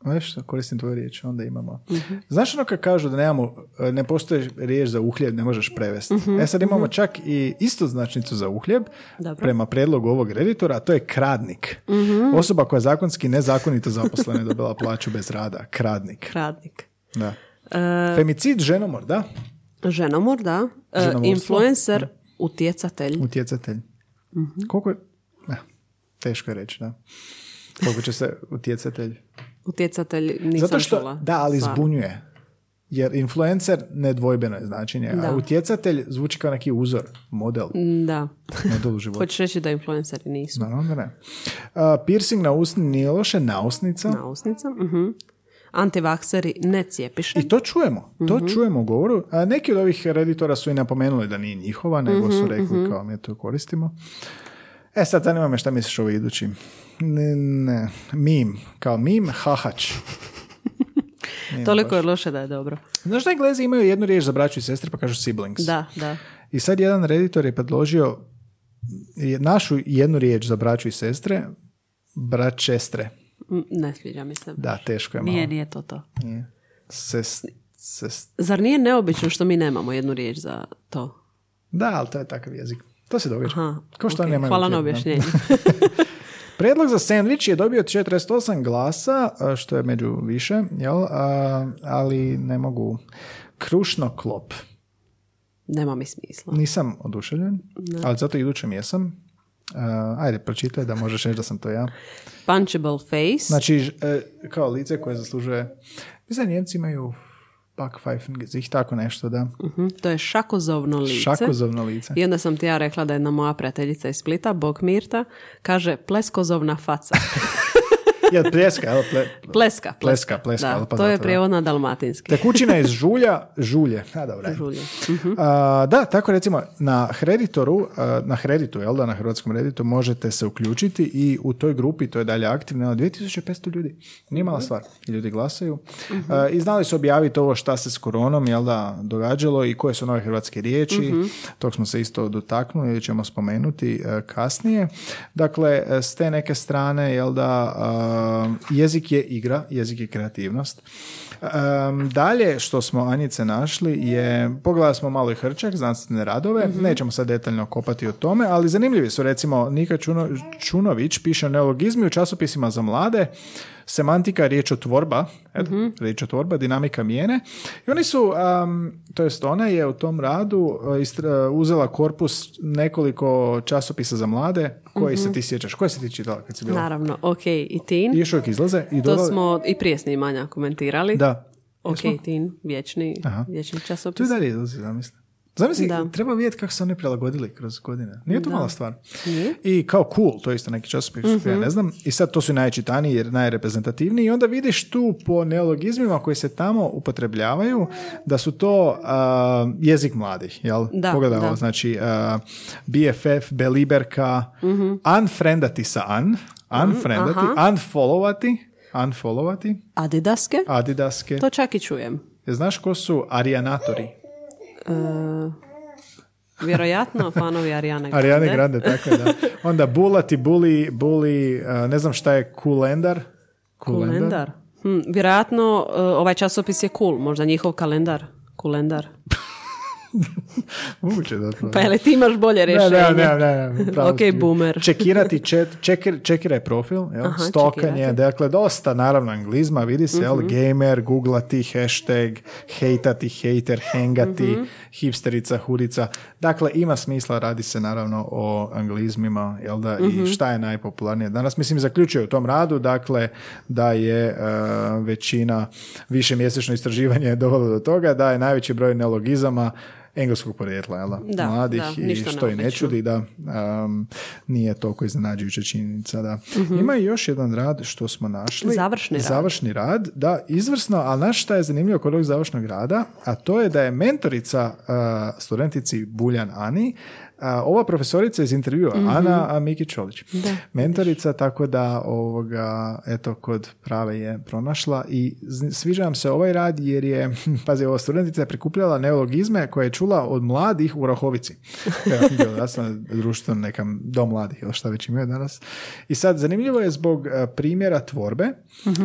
Znaš što, koristim tvoju riječ, onda imamo. Znaš ono kad kažu da nemamo, ne postoji riječ za uhljeb, ne možeš prevesti. E sad imamo čak i istoznačnicu za uhljeb, Dobro. prema predlogu ovog reditora, a to je kradnik. Osoba koja zakonski nezakonito zaposlena je dobila plaću bez rada. Kradnik. Kradnik. Da. Femicid, ženomor, da? Ženomor, da. E, Ženomorstvo. influencer, utjecatelj. Utjecatelj. Koliko je... Teško je reći, da. Koliko će se utjecatelj... Utjecatelj nisam Zato što, čula. da, ali Stvarno. zbunjuje. Jer influencer nedvojbeno je značenje, Da. a utjecatelj zvuči kao neki uzor, model, Da. model u životu. Hoćeš reći da influenceri nisu. Naravno da ne. A, piercing na usni nije loše, nausnica. Nausnica. mhm. Antivakseri ne cijepiše. I to čujemo, to Mhm. čujemo u govoru. A neki od ovih reditora su i napomenuli da nije njihova, nego Mhm, su rekli kao mi to koristimo. E sad zanima me šta misliš o idući. Ne, ne. Mim, kao mim, hahač. Toliko je loše da je dobro. Znaš da Englezi imaju jednu riječ za braću i sestre pa kažu siblings. Da, da. I sad jedan reditor je predložio našu jednu riječ za braću i sestre, braćestre. Ne sviđa mi se. Da, teško je malo. Nije, nije to to. Nije. Sest, sest- Zar nije neobično što mi nemamo jednu riječ za to? Da, ali to je takav jezik. To se događa. Aha, Ko što ok. nemaju Hvala na objašnjenju. Predlog za sandvič je dobio 48 glasa, što je među više, jel? A, ali ne mogu. Krušno klop. Nema mi smisla. Nisam oduševljen, ali zato idućem jesam. A, ajde, pročitaj da možeš reći da sam to ja. Punchable face. Znači, e, kao lice koje zaslužuje... Mislim, Njemci imaju Backpfeifen, tako nešto, da. Mhm, To je šakozovno lice. Šakozovno lice. I onda sam ti ja rekla da jedna moja prijateljica iz Splita, Bog Mirta, kaže pleskozovna faca. Je od pljeska, jel? Ple, Pleska. Pleska, pleska, Da, pa to je zato, prijevod na dalmatinski. Tekućina iz žulja, žulje. A, dobro. Žulje. A, da, tako recimo na Hreditoru, na Hreditu, jel da, na hrvatskom Reditu možete se uključiti i u toj grupi, to je dalje aktivno, 2500 ljudi. Nije mala stvar. I ljudi glasaju. A, I znali su objaviti ovo šta se s koronom, jel da, događalo i koje su nove hrvatske riječi. Tog smo se isto dotaknuli ili ćemo spomenuti e, kasnije. Dakle, e, s te neke strane, jel da, a, jezik je igra, jezik je kreativnost. Um, dalje što smo Anjice našli je, pogledali smo malo i Hrčak, znanstvene radove, nećemo sad detaljno kopati o tome, ali zanimljivi su recimo Nika Čuno, Čunović piše o neologizmi u časopisima za mlade, semantika riječotvorba, eto, riječotvorba, dinamika mijene. I oni su, um, to jest ona je u tom radu uh, istra- uzela korpus nekoliko časopisa za mlade, koji se ti sjećaš, koje si ti čitala kad si bila? Naravno, ok i teen. I još uvijek izlaze. I To dodali- smo i prije snimanja komentirali. Da. Ok, Jesmo? teen, vječni, vječni Tu časopis. i dalje izlazi, zamisli. Zamisli, Da. treba vidjeti kako se oni prilagodili kroz godine. Nije to mala stvar. Nije. I kao cool, to je isto neki časopis, ja ne znam. I sad to su najčitaniji jer najreprezentativniji. I onda vidiš tu po neologizmima koji se tamo upotrebljavaju da su to a, jezik mladih. Jel? Da, Pogledaj da. ovo, znači a, BFF, Beliberka, unfriendati sa un, unfriendati, unfollowati, unfollowati, Adidaske? adidaske. To čak i čujem. Znaš ko su arijanatori? E, vjerojatno fanovi Arijane Grande. Arijane Grande, tako je, da. Onda Bulati, Buli, Buli, uh, ne znam šta je Kulendar. Kulendar. Hm, vjerojatno e, ovaj časopis je cool, možda njihov kalendar. Kulendar. Moguće da to. Pa je li ti imaš bolje Ne, rješenje? ne, ne, ne, ne, pravo Ok, boomer. Čekirati, čet, čekir, čekiraj profil, jel? Aha, stokanje, čekirati. dakle, dosta naravno anglizma, vidi se, jel? Mhm. Gamer, googlati, hashtag, hejtati, hejter, hengati, Mhm. hipsterica, hurica. Dakle, ima smisla, radi se naravno o anglizmima, jel da, Mhm. i šta je najpopularnije. Danas, mislim, zaključuje u tom radu, dakle, da je e, većina, više mjesečno istraživanje je dovelo do toga da je najveći broj neologizama engleskog porijekla, jel da? Da, Mladih da, i što i ne čudi da um, nije toliko iznenađujuća činjenica da. Ima i još jedan rad što smo našli. Završni rad. Završni rad, da, izvrsno, ali znaš šta je zanimljivo kod ovog završnog rada, a to je da je mentorica uh, studentici Buljan Ani, ova profesorica iz intervjua, Mhm. Ana Mikić-Čolić. Mentorica, tako da ovoga, eto, kod prave je pronašla i sviđa nam se ovaj rad jer je, pazi, ova studentica je prikupljala neologizme koje je čula od mladih u Rahovici. Jasno, društvo, nekam dom mladih, ili šta već imaju danas. I sad, zanimljivo je zbog e, primjera tvorbe,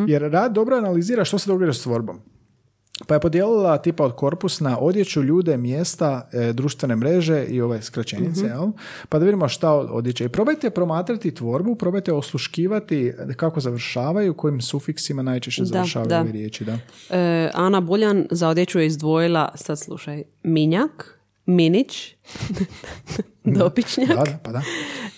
jer rad dobro analizira što se događa s tvorbom. Pa je podijelila tipa od korpus na odjeću, ljude, mjesta, e, društvene mreže i ove skraćenice, jel? Pa da vidimo šta od odjeće. I probajte promatrati tvorbu, probajte osluškivati kako završavaju, kojim sufiksima najčešće završavaju da. ove riječi, da. E, Ana Buljan za odjeću je izdvojila, sad slušaj, minjak, minić, dopičnjak, Da, da, pa da.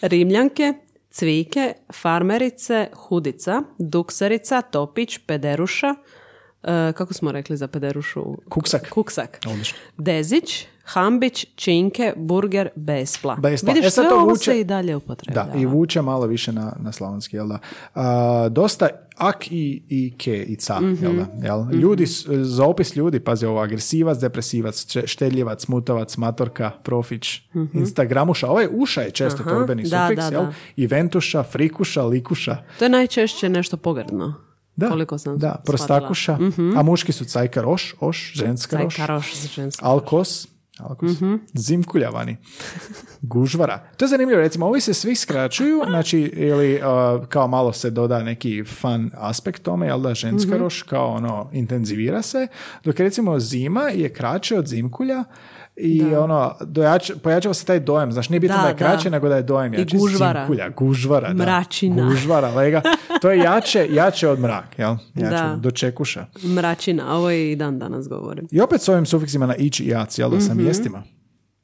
rimljanke, cvike, farmerice, hudica, dukserica, topić, pederuša, kako smo rekli za pederušu? Kuksak. Kuksak. Odlično. Dezić, Hambić, Činke, Burger, Bespla. Bespla. Vidiš, E, sve to ovo vuče- se i dalje upotrebljava. Da, i vuče malo više na, na slavonski, jel da? A, dosta ak i, i ke i ca, jel da? Jel? Ljudi, s- za opis ljudi, pazi ovo, agresivac, depresivac, šte- štedljivac, smutavac, matorka, profić, instagramuša, ovaj uša je često Aha, torbeni da, sufiks, da, jel? da. Iventuša, frikuša, likuša, To je najčešće nešto pogrdno. Da, Koliko sam da, prostakuša, a muški su cajka roš, oš, ženska roš, Cajkaroš za žensko. Alkos, Alkos. Zimkuljavani. Gužvara. To je zanimljivo, recimo, ovi se svi skraćuju, znači, ili uh, kao malo se doda neki fun aspekt tome, jel da, ženska roš, kao ono, intenzivira se, dok recimo zima je kraće od zimkulja, i ono, dojač, pojačava se taj dojam, znaš, nije bitno Da, da, je kraće, da. nego da je dojam I jači. gužvara. Zimkulja, gužvara, da. Mračina. Gužvara, lega. To je jače, jače od mrak, jel? Jače Da. od dočekuša. Mračina, ovo je i dan danas govorim. I opet s ovim sufiksima na ić i jac, jel da, sa Mhm. mjestima.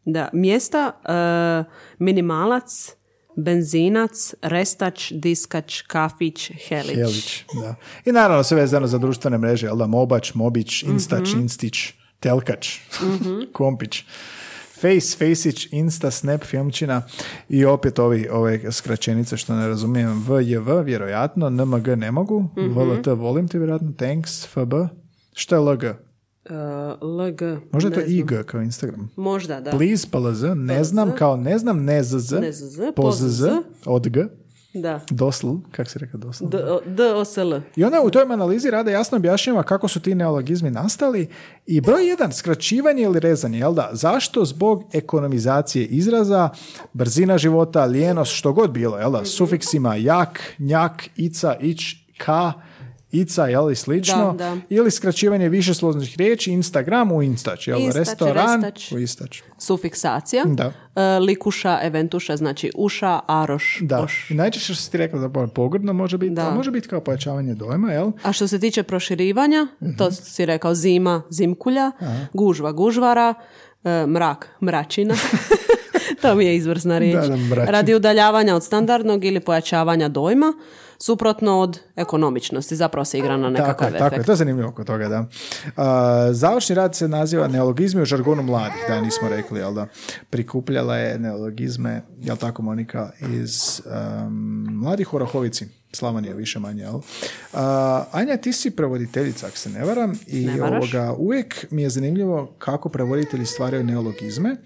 Da, mjesta e, minimalac, benzinac, restač, diskač, kafić, helić. Helić, da. I naravno sve vezano za društvene mreže, jel da, Mobač, Mobić, Instač, Mhm. Instić, Telkač, Kompić, Face, Faceić, Insta, Snap, Filmčina i opet ovi, ove skraćenice što ne razumijem, VJV, vjerojatno, NMG ne mogu, Mhm. VLT volim te vjerojatno, Thanks, FB, što je LG? E, LG. Možda je to znam. IG kao Instagram. Možda, da. Please, PLZ, ne znam, kao ne znam, ne ZZ, Ne ZZ, POZZ, POZZ. od G, Da. dosl, kak si rekao dosl? DOSL. I onda u toj analizi rada jasno objašnjava kako su ti neologizmi nastali i broj jedan, skraćivanje ili rezanje, jel da? Zašto? Zbog ekonomizacije izraza, brzina života, lijenost, što god bilo, jel da? Sufiksima jak, njak, ica, ić, ka, ica, jel i slično. Da, da. Ili skraćivanje višeslovnih riječi, Instagram u instač, jel? Instač, Restoran restač. u istač. Sufiksacija. Da. E, likuša, eventuša, znači uša, aroš, Da. oš. I najčešće što si ti rekla da pogrdno može biti, Da. može biti kao pojačavanje dojma, jel? A što se tiče proširivanja, to Mhm. si rekao zima, zimkulja, gužva, gužvara, e, mrak, mračina. to mi je izvrsna riječ. Da, da. Radi udaljavanja od standardnog ili pojačavanja dojma, suprotno od ekonomičnosti. Zapravo se igra na Tako nekakav je, tako je, efekt. to je zanimljivo kod toga, da. A, završni rad se naziva neologizmi u žargonu mladih, da nismo rekli, jel da. Prikupljala je neologizme, jel tako Monika, iz um, mladih u Orahovici, Slavonije više manje, jel? A, Anja, ti si prevoditeljica, ako se ne varam, i Ne ovoga, uvijek mi je zanimljivo kako prevoditelji stvaraju neologizme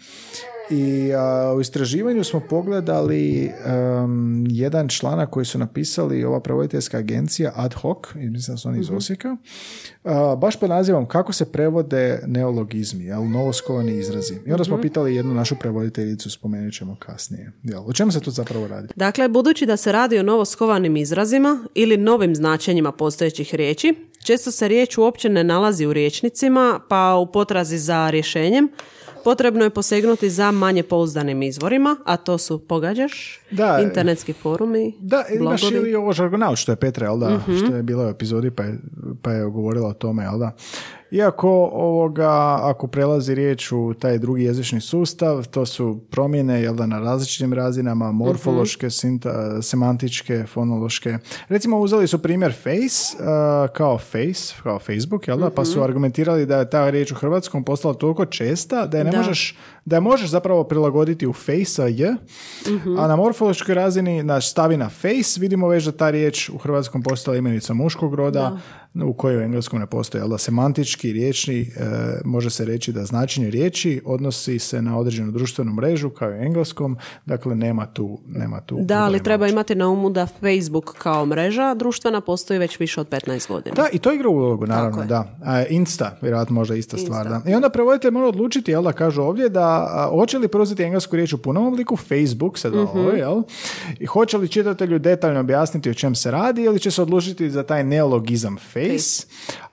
i a, u istraživanju smo pogledali em, jedan članak koji su napisali ova prevoditeljska agencija ad hoc, mislim da su oni iz Osijeka, a, baš pod nazivom kako se prevode neologizmi, jel, novoskovani izrazi. I onda smo pitali jednu našu prevoditeljicu, spomenut ćemo kasnije. Jel, o čemu se tu zapravo radi? Dakle, budući da se radi o novoskovanim izrazima ili novim značenjima postojećih riječi, često se riječ uopće ne nalazi u riječnicima, pa u potrazi za rješenjem potrebno je posegnuti za manje pouzdanim izvorima, a to su, pogađaš, Da, internetski forumi, Da, imaš blogovi. ili ovo žargonaut što je Petra, jel da, što je bila u epizodi pa je, pa je govorila o tome, jel da. Iako ovoga, ako prelazi riječ u taj drugi jezični sustav, to su promjene, jel da, na različitim razinama, morfološke, sinta, semantičke, fonološke. Recimo, uzeli su primjer face, uh, kao face, kao Facebook, jel da, pa su argumentirali da je ta riječ u hrvatskom postala toliko česta da je ne Da. možeš da je možeš zapravo prilagoditi u face a j, a na morfološkoj razini na stavi na face vidimo već da ta riječ u hrvatskom postala imenica muškog roda, u kojoj u engleskom ne postoji, ali da semantički, riječni, e, može se reći da značenje riječi odnosi se na određenu društvenu mrežu kao i u engleskom, dakle nema tu, nema tu Da, ali treba imati na umu da Facebook kao mreža društvena postoji već više od 15 godina. Da, i to igra ulogu, naravno, da. A, Insta, vjerojatno možda ista stvar, da. I onda prevoditelj mora odlučiti, jel da kažu ovdje, da a, hoće li preuzeti englesku riječ u punom obliku, Facebook, sa dva Mhm. ove, jel? I hoće li čitatelju detaljno objasniti o čem se radi, ili će se odlučiti za taj neologizam face,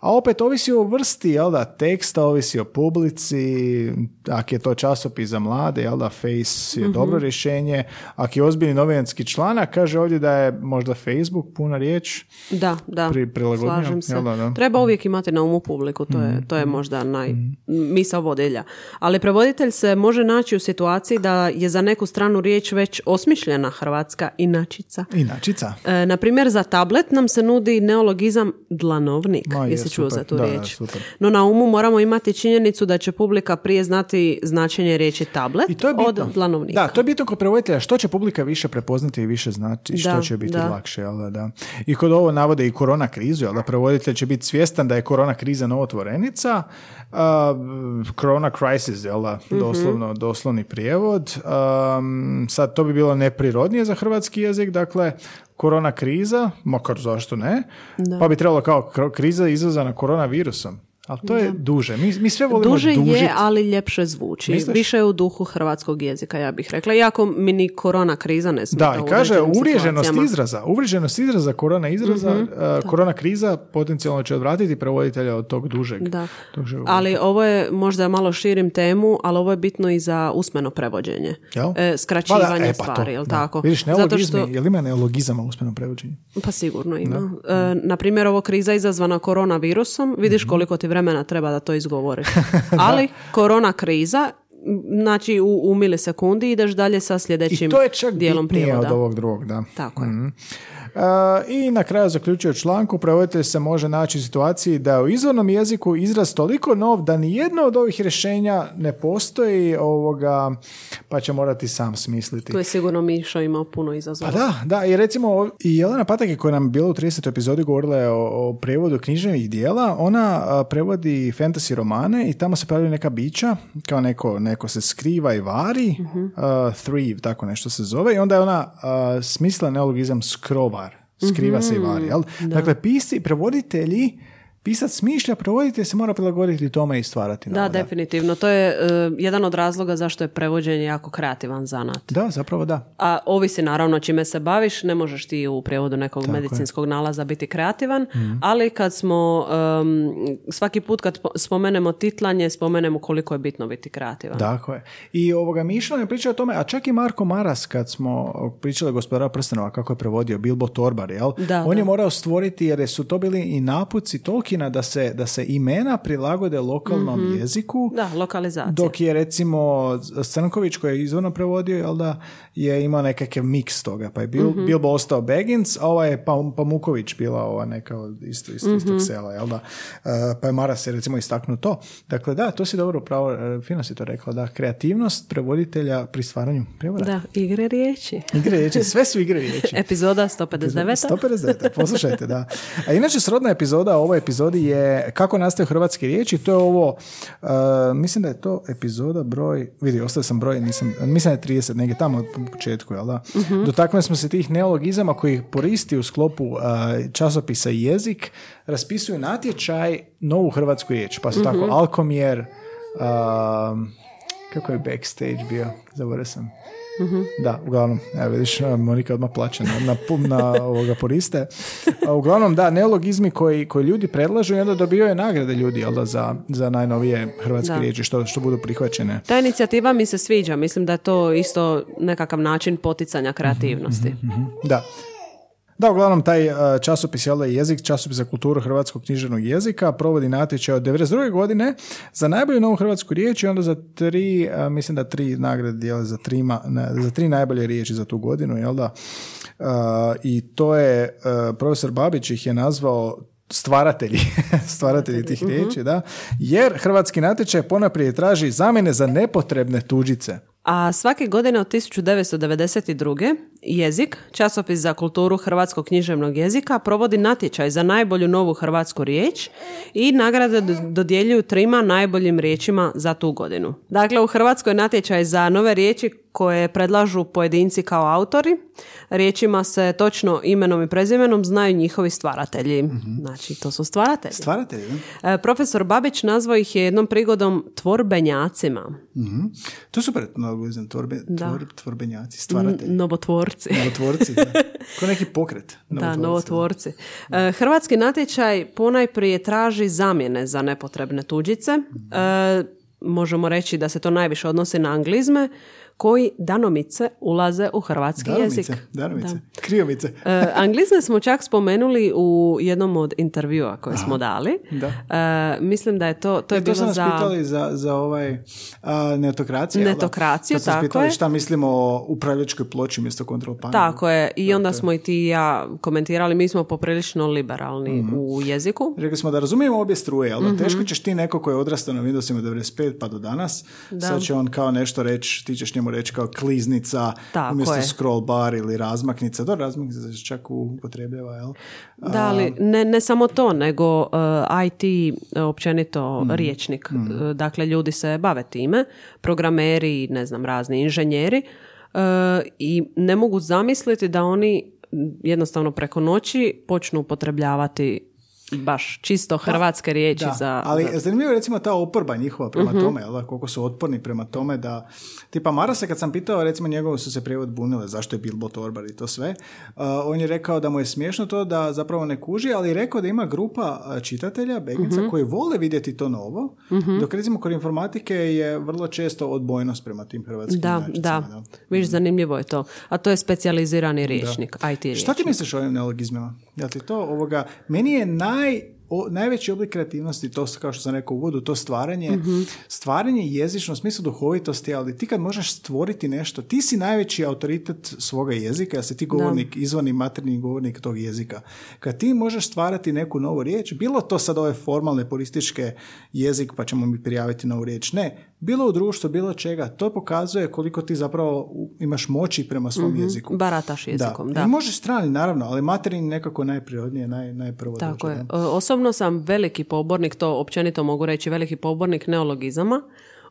a opet ovisi o vrsti, jel da, teksta, ovisi o publici, ako je to časopis za mlade, jel da, face Mhm. je dobro rješenje, ako je ozbiljni novinarski članak, kaže ovdje da je možda Facebook puna riječ, Da, da, Pri- slažem se. jel da, da? Treba uvijek imati na umu publiku, to je, to je možda naj misao vodilja. Ali prevoditelj se može naći u situaciji da je za neku stranu riječ već osmišljena hrvatska inačica. Inačica. E, na primjer, za tablet nam se nudi neologizam dlanovnik. Ma, Jesi čuo za tu Da, da, riječ? super. No na umu moramo imati činjenicu da će publika prije znati značenje riječi tablet I to je bitno. od dlanovnika. Da, to je bitno kod prevoditelja. Što će publika više prepoznati i više znati, što Da, će biti da. lakše. Jel da, da. I kod ovo navode i korona krizu, jel da prevoditelj će biti svjestan da je korona kriza novotvorenica, a, korona crisis, jel da, Mhm. doslovno, doslovni prijevod. Um, sad, to bi bilo neprirodnije za hrvatski jezik, dakle, korona kriza, makar zašto ne, pa bi trebalo kao kriza izazvana koronavirusom. Ali to je duže. Mi, mi sve volimo Duže dužit. je, ali ljepše zvuči. Misliš? Više je u duhu hrvatskog jezika, ja bih rekla. Iako mi ni korona kriza ne smeta Da, i kaže uvriježenost izraza. Uvriježenost izraza, korona izraza, Mhm, uh, korona kriza potencijalno će odvratiti prevoditelja od tog dužeg. Da. dužeg Ali ovo je možda malo širim temu, ali ovo je bitno i za usmeno prevođenje. Jel? E, skraćivanje Pa da, e, pa stvari, jel tako? Vidiš, Zato neologizmi, što, jel ima neologizama u usmenom prevođenju? pa sigurno ima. E, na primjer, ovo kriza izazvana koronavirusom, vidiš Mhm. koliko ti vremena treba da to izgovoriš. Ali korona kriza, znači u, u milisekundi ideš dalje sa sljedećim I to je čak dijelom bitnije prijevoda. od ovog drugog, da. Tako je. Uh, I na kraju zaključuje članku, prevoditelj se može naći u situaciji da je u izvornom jeziku izraz toliko nov da ni jedno od ovih rješenja ne postoji ovoga, pa će morati sam smisliti. Tu je sigurno Mišo imao puno izazova. Pa da, da, i recimo i Jelena Patak koja nam je bila u 30. epizodi govorila je o, o prevodu književnih dijela, ona a, prevodi fantasy romane i tamo se pojavljaju neka bića, kao neko, neko se skriva i vari, a, thrive, tako nešto se zove, i onda je ona a, smislila neologizam skrovar, skriva se i vari, jel? Dakle, pisci, prevoditelji, pisac smišlja, prevoditelj se mora prilagoditi tome i stvarati Da, novo, definitivno. To je e, jedan od razloga zašto je prevođenje jako kreativan zanat. Da, zapravo da. A ovisi naravno čime se baviš, ne možeš ti u prijevodu nekog medicinskog nalaza biti kreativan, Mhm. ali kad smo, em, svaki put kad spo- spomenemo titlanje, spomenemo koliko je bitno biti kreativan. Tako je. I ovoga Mišla je pričao o tome, a čak i Marko Maras kad smo pričali gospodara prstenova kako je prevodio Bilbo Torbar, jel? Da, On je da. morao stvoriti jer su to bili i napuci Tolkiena da se, da se imena prilagode lokalnom jeziku. Da, lokalizacija. Dok je recimo Crnković koji je izvorno prevodio, jel da, je imao nekakav miks toga. Pa je Bil, Mhm. Bilbo ostao Baggins, a ovaj je pa, Pamuković bila ova neka od isto, isto, Mhm. istog sela, jel da. E, pa je Maras je recimo istaknuo to. Dakle, da, to si dobro pravo, e, fino si to rekla, da, kreativnost prevoditelja pri stvaranju prevoda. Da, igre riječi. Igre riječi, sve su igre riječi. Epizoda 159. 159. Poslušajte, da. A inače, srodna epizoda ovoj epizodi je kako nastaju hrvatske riječi. To je ovo, uh, mislim da je to epizoda broj, vidi, ostavio sam broj, nisam, mislim da je 30, negdje tamo u početku, jel da? Dotaknuli smo se tih neologizama koji koristi u sklopu uh, časopisa i jezik, raspisuju natječaj novu hrvatsku riječ. Pa su tako Alkomjer, um, kako je backstage bio, zaboravio sam. Da, uglavnom, evo vidiš, Monika odmah plaće na, na, na ovoga poriste. A uglavnom, da, neologizmi koji, koji ljudi predlažu i onda dobivaju nagrade ljudi, jel da, za, za najnovije hrvatske Da. riječi, što, što budu prihvaćene. Ta inicijativa mi se sviđa. Mislim da je to isto nekakav način poticanja kreativnosti. Da. Da, uglavnom, taj uh, časopis je jezik, časopis za kulturu hrvatskog književnog jezika, provodi natječaj od 92. godine za najbolju novu hrvatsku riječ i onda za tri, uh, mislim da tri nagrade dijele za, trima, za tri najbolje riječi za tu godinu, jel da? Uh, I to je, profesor Babić ih je nazvao stvaratelji, stvaratelji tih riječi, da, jer hrvatski natječaj ponajprije traži zamjene za nepotrebne tuđice. A svake godine od 1992. jezik, časopis za kulturu hrvatskog književnog jezika, provodi natječaj za najbolju novu hrvatsku riječ i nagrade dodjeljuju trima najboljim riječima za tu godinu. Dakle, u Hrvatskoj je natječaj za nove riječi koje predlažu pojedinci kao autori. Riječima se točno imenom i prezimenom znaju njihovi stvaratelji. Znači, to su stvaratelji. Stvaratelji, da? E, Profesor Babić nazvao ih je jednom prigodom tvorbenjacima. Mhm. To je super, no, znam, tvorbe, Da. tvor, tvorbenjaci, stvaratelji. Novotvorci. Novotvorci, da. Ko neki pokret. Da, novotvorci. E, Hrvatski natječaj ponajprije traži zamjene za nepotrebne tuđice. E, možemo reći da se to najviše odnosi na anglizme koji danomice ulaze u hrvatski jezik. Danomice, kriomice. E, anglizme smo čak spomenuli u jednom od intervjua koje smo dali. Da. E, mislim da je to, to je E, to bilo nas za... pitali za, za ovaj a, netokraciju. da? Nas tako pitali je. šta mislimo o upravljačkoj ploči umjesto kontrol panelu. Tako je, i onda smo i ti i ja komentirali, mi smo poprilično liberalni Mhm. u jeziku. Rekli smo da razumijemo obje struje, ali Mhm. da teško ćeš ti neko koji je odrastao na Windowsima 95 pa do danas, sad će on kao nešto reći, ti ćeš njemu reći kao kliznica, Tako umjesto je. scroll bar ili razmaknica. Dobro, razmaknica se čak upotrebljava, jel? Da, ali ne, ne samo to, nego uh, IT općenito Mhm. riječnik. Uh, Dakle, ljudi se bave time, programeri, ne znam, razni inženjeri uh, i ne mogu zamisliti da oni jednostavno preko noći počnu upotrebljavati baš čisto hrvatske riječi Da, za... ali za- zanimljivo je recimo ta oporba njihova prema tome, jel da, koliko su otporni prema tome da, tipa Marasa kad sam pitao, recimo njegovu su se prijevod bunile, zašto je Bilbot Orbar i to sve, uh, on je rekao da mu je smiješno to da zapravo ne kuži, ali je rekao da ima grupa uh, čitatelja, beginca, Mhm. koji vole vidjeti to novo, dok recimo kod informatike je vrlo često odbojnost prema tim hrvatskim da, inačicama, da. Viš, zanimljivo je to. A to je specijalizirani riječnik, IT riječnik. Šta ti misliš o ovim neologizmima? Jel ti to ovoga, meni je naj, o, najveći oblik kreativnosti, to kao što sam rekao u uvodu, to stvaranje, Mhm. stvaranje jezično u smislu duhovitosti, ali ti kad možeš stvoriti nešto, ti si najveći autoritet svoga jezika, jer si ti govornik, izvani materni govornik tog jezika. Kad ti možeš stvarati neku novu riječ, bilo to sad ove formalne purističke jezik, pa ćemo mi prijaviti novu riječ, ne, bilo u društvu, bilo čega, to pokazuje koliko ti zapravo imaš moći prema svom jeziku. Barataš jezikom, Da. da. I može strani, naravno, ali materin nekako najprirodnije, naj, najprvo Tako dođe, je. da. Osobno sam veliki pobornik, to općenito mogu reći, veliki pobornik neologizama,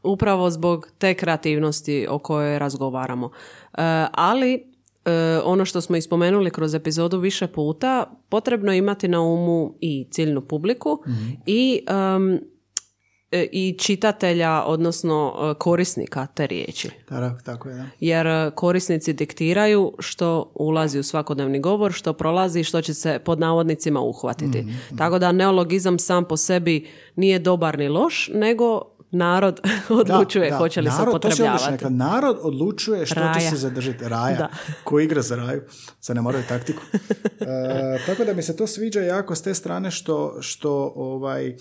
upravo zbog te kreativnosti o kojoj razgovaramo. E, ali e, ono što smo ispomenuli kroz epizodu više puta, potrebno je imati na umu i ciljnu publiku i em, e, i čitatelja, odnosno e, korisnika te riječi. Tako je, da. Jer e, korisnici diktiraju što ulazi u svakodnevni govor, što prolazi i što će se pod navodnicima uhvatiti. Tako da neologizam sam po sebi nije dobar ni loš, nego narod odlučuje Da, da. hoće li se narod, odlično upotrebljavati. Narod odlučuje što će Raja. se zadržati. Raja. Da. Ko igra za raju. Zanemaruje taktiku. E, tako da mi se to sviđa jako s te strane što, što ovaj,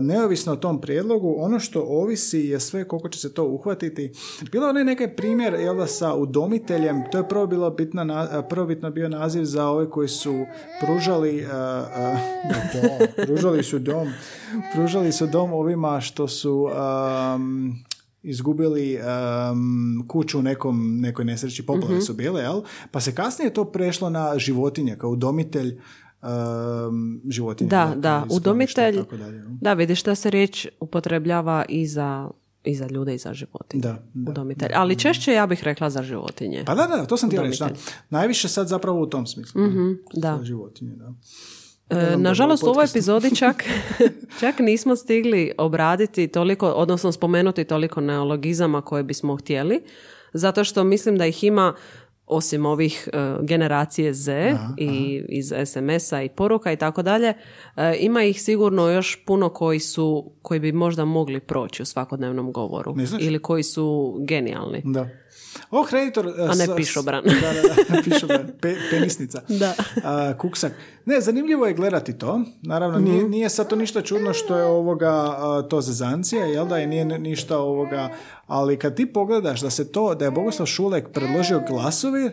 neovisno o tom prijedlogu, ono što ovisi je sve koliko će se to uhvatiti. Bilo je onaj neki primjer jel da, sa udomiteljem, to je prvo bilo bitna, prvobitno bio naziv za ove koji su pružali a, dom, pružali su dom pružali su dom ovima što su am, izgubili am, kuću u nekom, nekoj nesreći, poplave Mhm. su bile, jel? Pa se kasnije to prešlo na životinje, kao udomitelj um, životinja. Da, dakle, da, udomitelj, tako dalje, da vidiš da se riječ upotrebljava i za, i za ljude i za životinje. Da, da. Udomitelj. Ali češće ja bih rekla za životinje. Pa da, da, to sam ti reći, da. Najviše sad zapravo u tom smislu. da. Za životinje, da. E, nažalost, u ovoj epizodi čak, čak nismo stigli obraditi toliko, odnosno spomenuti toliko neologizama koje bismo htjeli, zato što mislim da ih ima osim ovih e, generacije Z i iz SMS-a i poruka i tako dalje, e, ima ih sigurno još puno koji su, koji bi možda mogli proći u svakodnevnom govoru Misliš? ili koji su genijalni. Da. O, kreditor... uh, A ne s- pišobran. Da, da, da, pišobran. Pe, penisnica. Da. A, kuksak. Ne, zanimljivo je gledati to. Naravno, nije, Mhm. nije sad to ništa čudno što je ovoga, to zezancija, jel da, i nije ni- ništa ovoga, ali kad ti pogledaš da se to, da je Bogoslav Šulek predložio glasovir,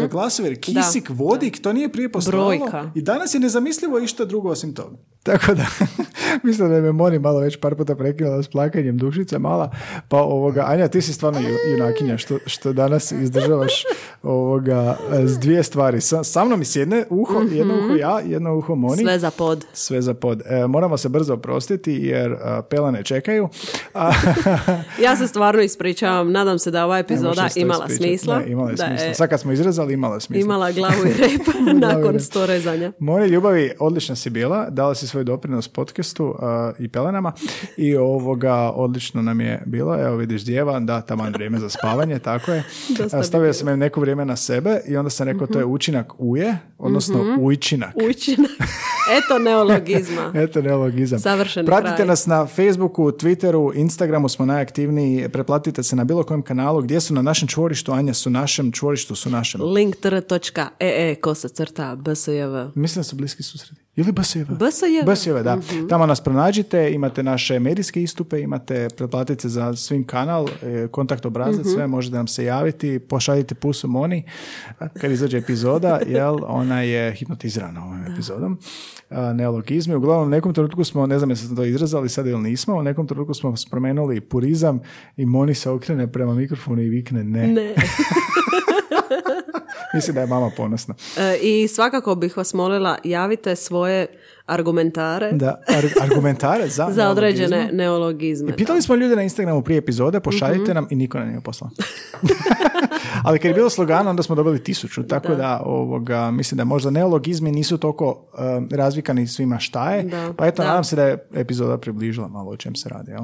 da glasovir, kisik, vodik, to nije prije postojalo. I danas je nezamislivo išta drugo osim toga. Tako da, mislim da je me Moni malo već par puta prekinula s plakanjem dušica mala, pa ovoga, Anja, ti si stvarno ju- junakinja što, što danas izdržavaš ovoga, s dvije stvari. Sa, sa mnom s jedne uho, jedno uho ja, jedno uho Moni. Sve za pod. Sve za pod. E, moramo se brzo oprostiti jer a, pelane čekaju. A, Ja se stvarno ispričavam, nadam se da ova epizoda imala ispričati. smisla. Ne, imala je da smisla. Sad kad smo izrezali, imala je smisla. imala glavu i rep nakon sto rezanja. Moje ljubavi, odlična si bila, dala si svoj doprinos podcastu, svetu i pelenama i ovoga odlično nam je bilo. Evo vidiš djeva, da, tamo vrijeme za spavanje, tako je. Stavio sam neko vrijeme na sebe i onda sam rekao to je učinak uje, odnosno mm ujčinak. Ujčinak. Eto neologizma. Eto neologizam. Savršen Pratite kraj. nas na Facebooku, Twitteru, Instagramu smo najaktivniji. Preplatite se na bilo kojem kanalu gdje su na našem čvorištu, Anja su našem, čvorištu su našem. linktr.ee kosa crta bsjv. Mislim da su bliski susredi. Ili BSJV. BSJV. Da. Tamo nas pronađite, imate naše medijske istupe, imate pretplatice za svim kanal, e, kontakt obrazac, sve možete nam se javiti, pošaljite pusu Moni kad izađe epizoda, jel ona je hipnotizirana ovom epizodom. Neologizmi, uglavnom u nekom trenutku smo, ne znam jesam sam to izrazali sad ili nismo, u nekom trenutku smo spomenuli purizam i Moni se okrene prema mikrofonu i vikne ne. Ne. Mislim da je mama ponosna. E, I svakako bih vas molila, javite svoje argumentare Da, ar- argumentare za, za određene neologizme. neologizme. I pitali smo ljude na Instagramu prije epizode, pošaljite Mhm. nam i niko nam nije poslao. Ali kad je bilo slogano, onda smo dobili tisuću, tako da, ovoga, mislim da možda neologizmi nisu toliko um, razvikani svima šta je, Da, pa eto, da. nadam se da je epizoda približila malo o čem se radi, jel?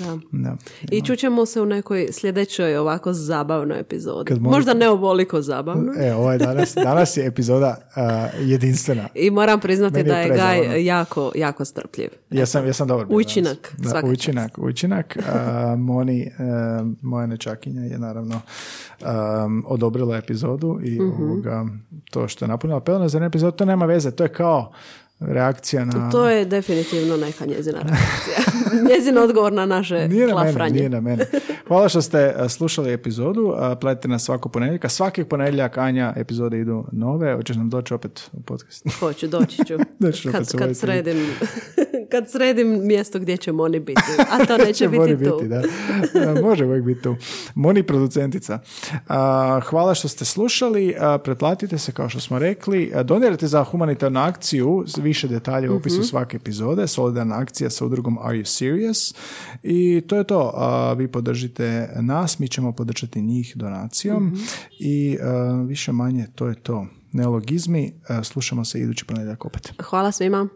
Da. Da. I čućemo se u nekoj sljedećoj ovako zabavnoj epizodi. Kad Možda ne ovoliko zabavno. E, ovaj danas, danas je epizoda uh, jedinstvena. I moram priznati je da je prezabavno. Jako, jako strpljiv. Ja sam, ja sam dobar. danas. Da, svaka ujčinak, ujčinak. A, Moni, e, moja nečakinja je naravno um, odobrila epizodu i Mhm. ovoga, to što je napunila pelena za epizodu, to nema veze, to je kao reakcija na... To je definitivno neka njezina reakcija. Njezin odgovor na naše Nije na mene, nije na mene. Hvala što ste slušali epizodu. Pratite nas svako ponedjeljka. Svakih ponedjeljaka, Anja, epizode idu nove. Hoćeš nam doći opet u podcast? Hoću, doći ću. Doći ću kad, voditi. sredim, kad sredim mjesto gdje će Moni biti. A to neće biti tu. da. Može uvijek biti tu. Moni producentica. Hvala što ste slušali. Pretplatite se kao što smo rekli. Donirajte za humanitarnu akciju. Više detalja u opisu Mhm. svake epizode. Solidarna akcija sa udrugom Are You Serious? I to je to. A, vi podržite nas, mi ćemo podržati njih donacijom. Mhm. I a, više manje to je to. Neologizmi. A, slušamo se idući ponedjeljak opet. Hvala svima.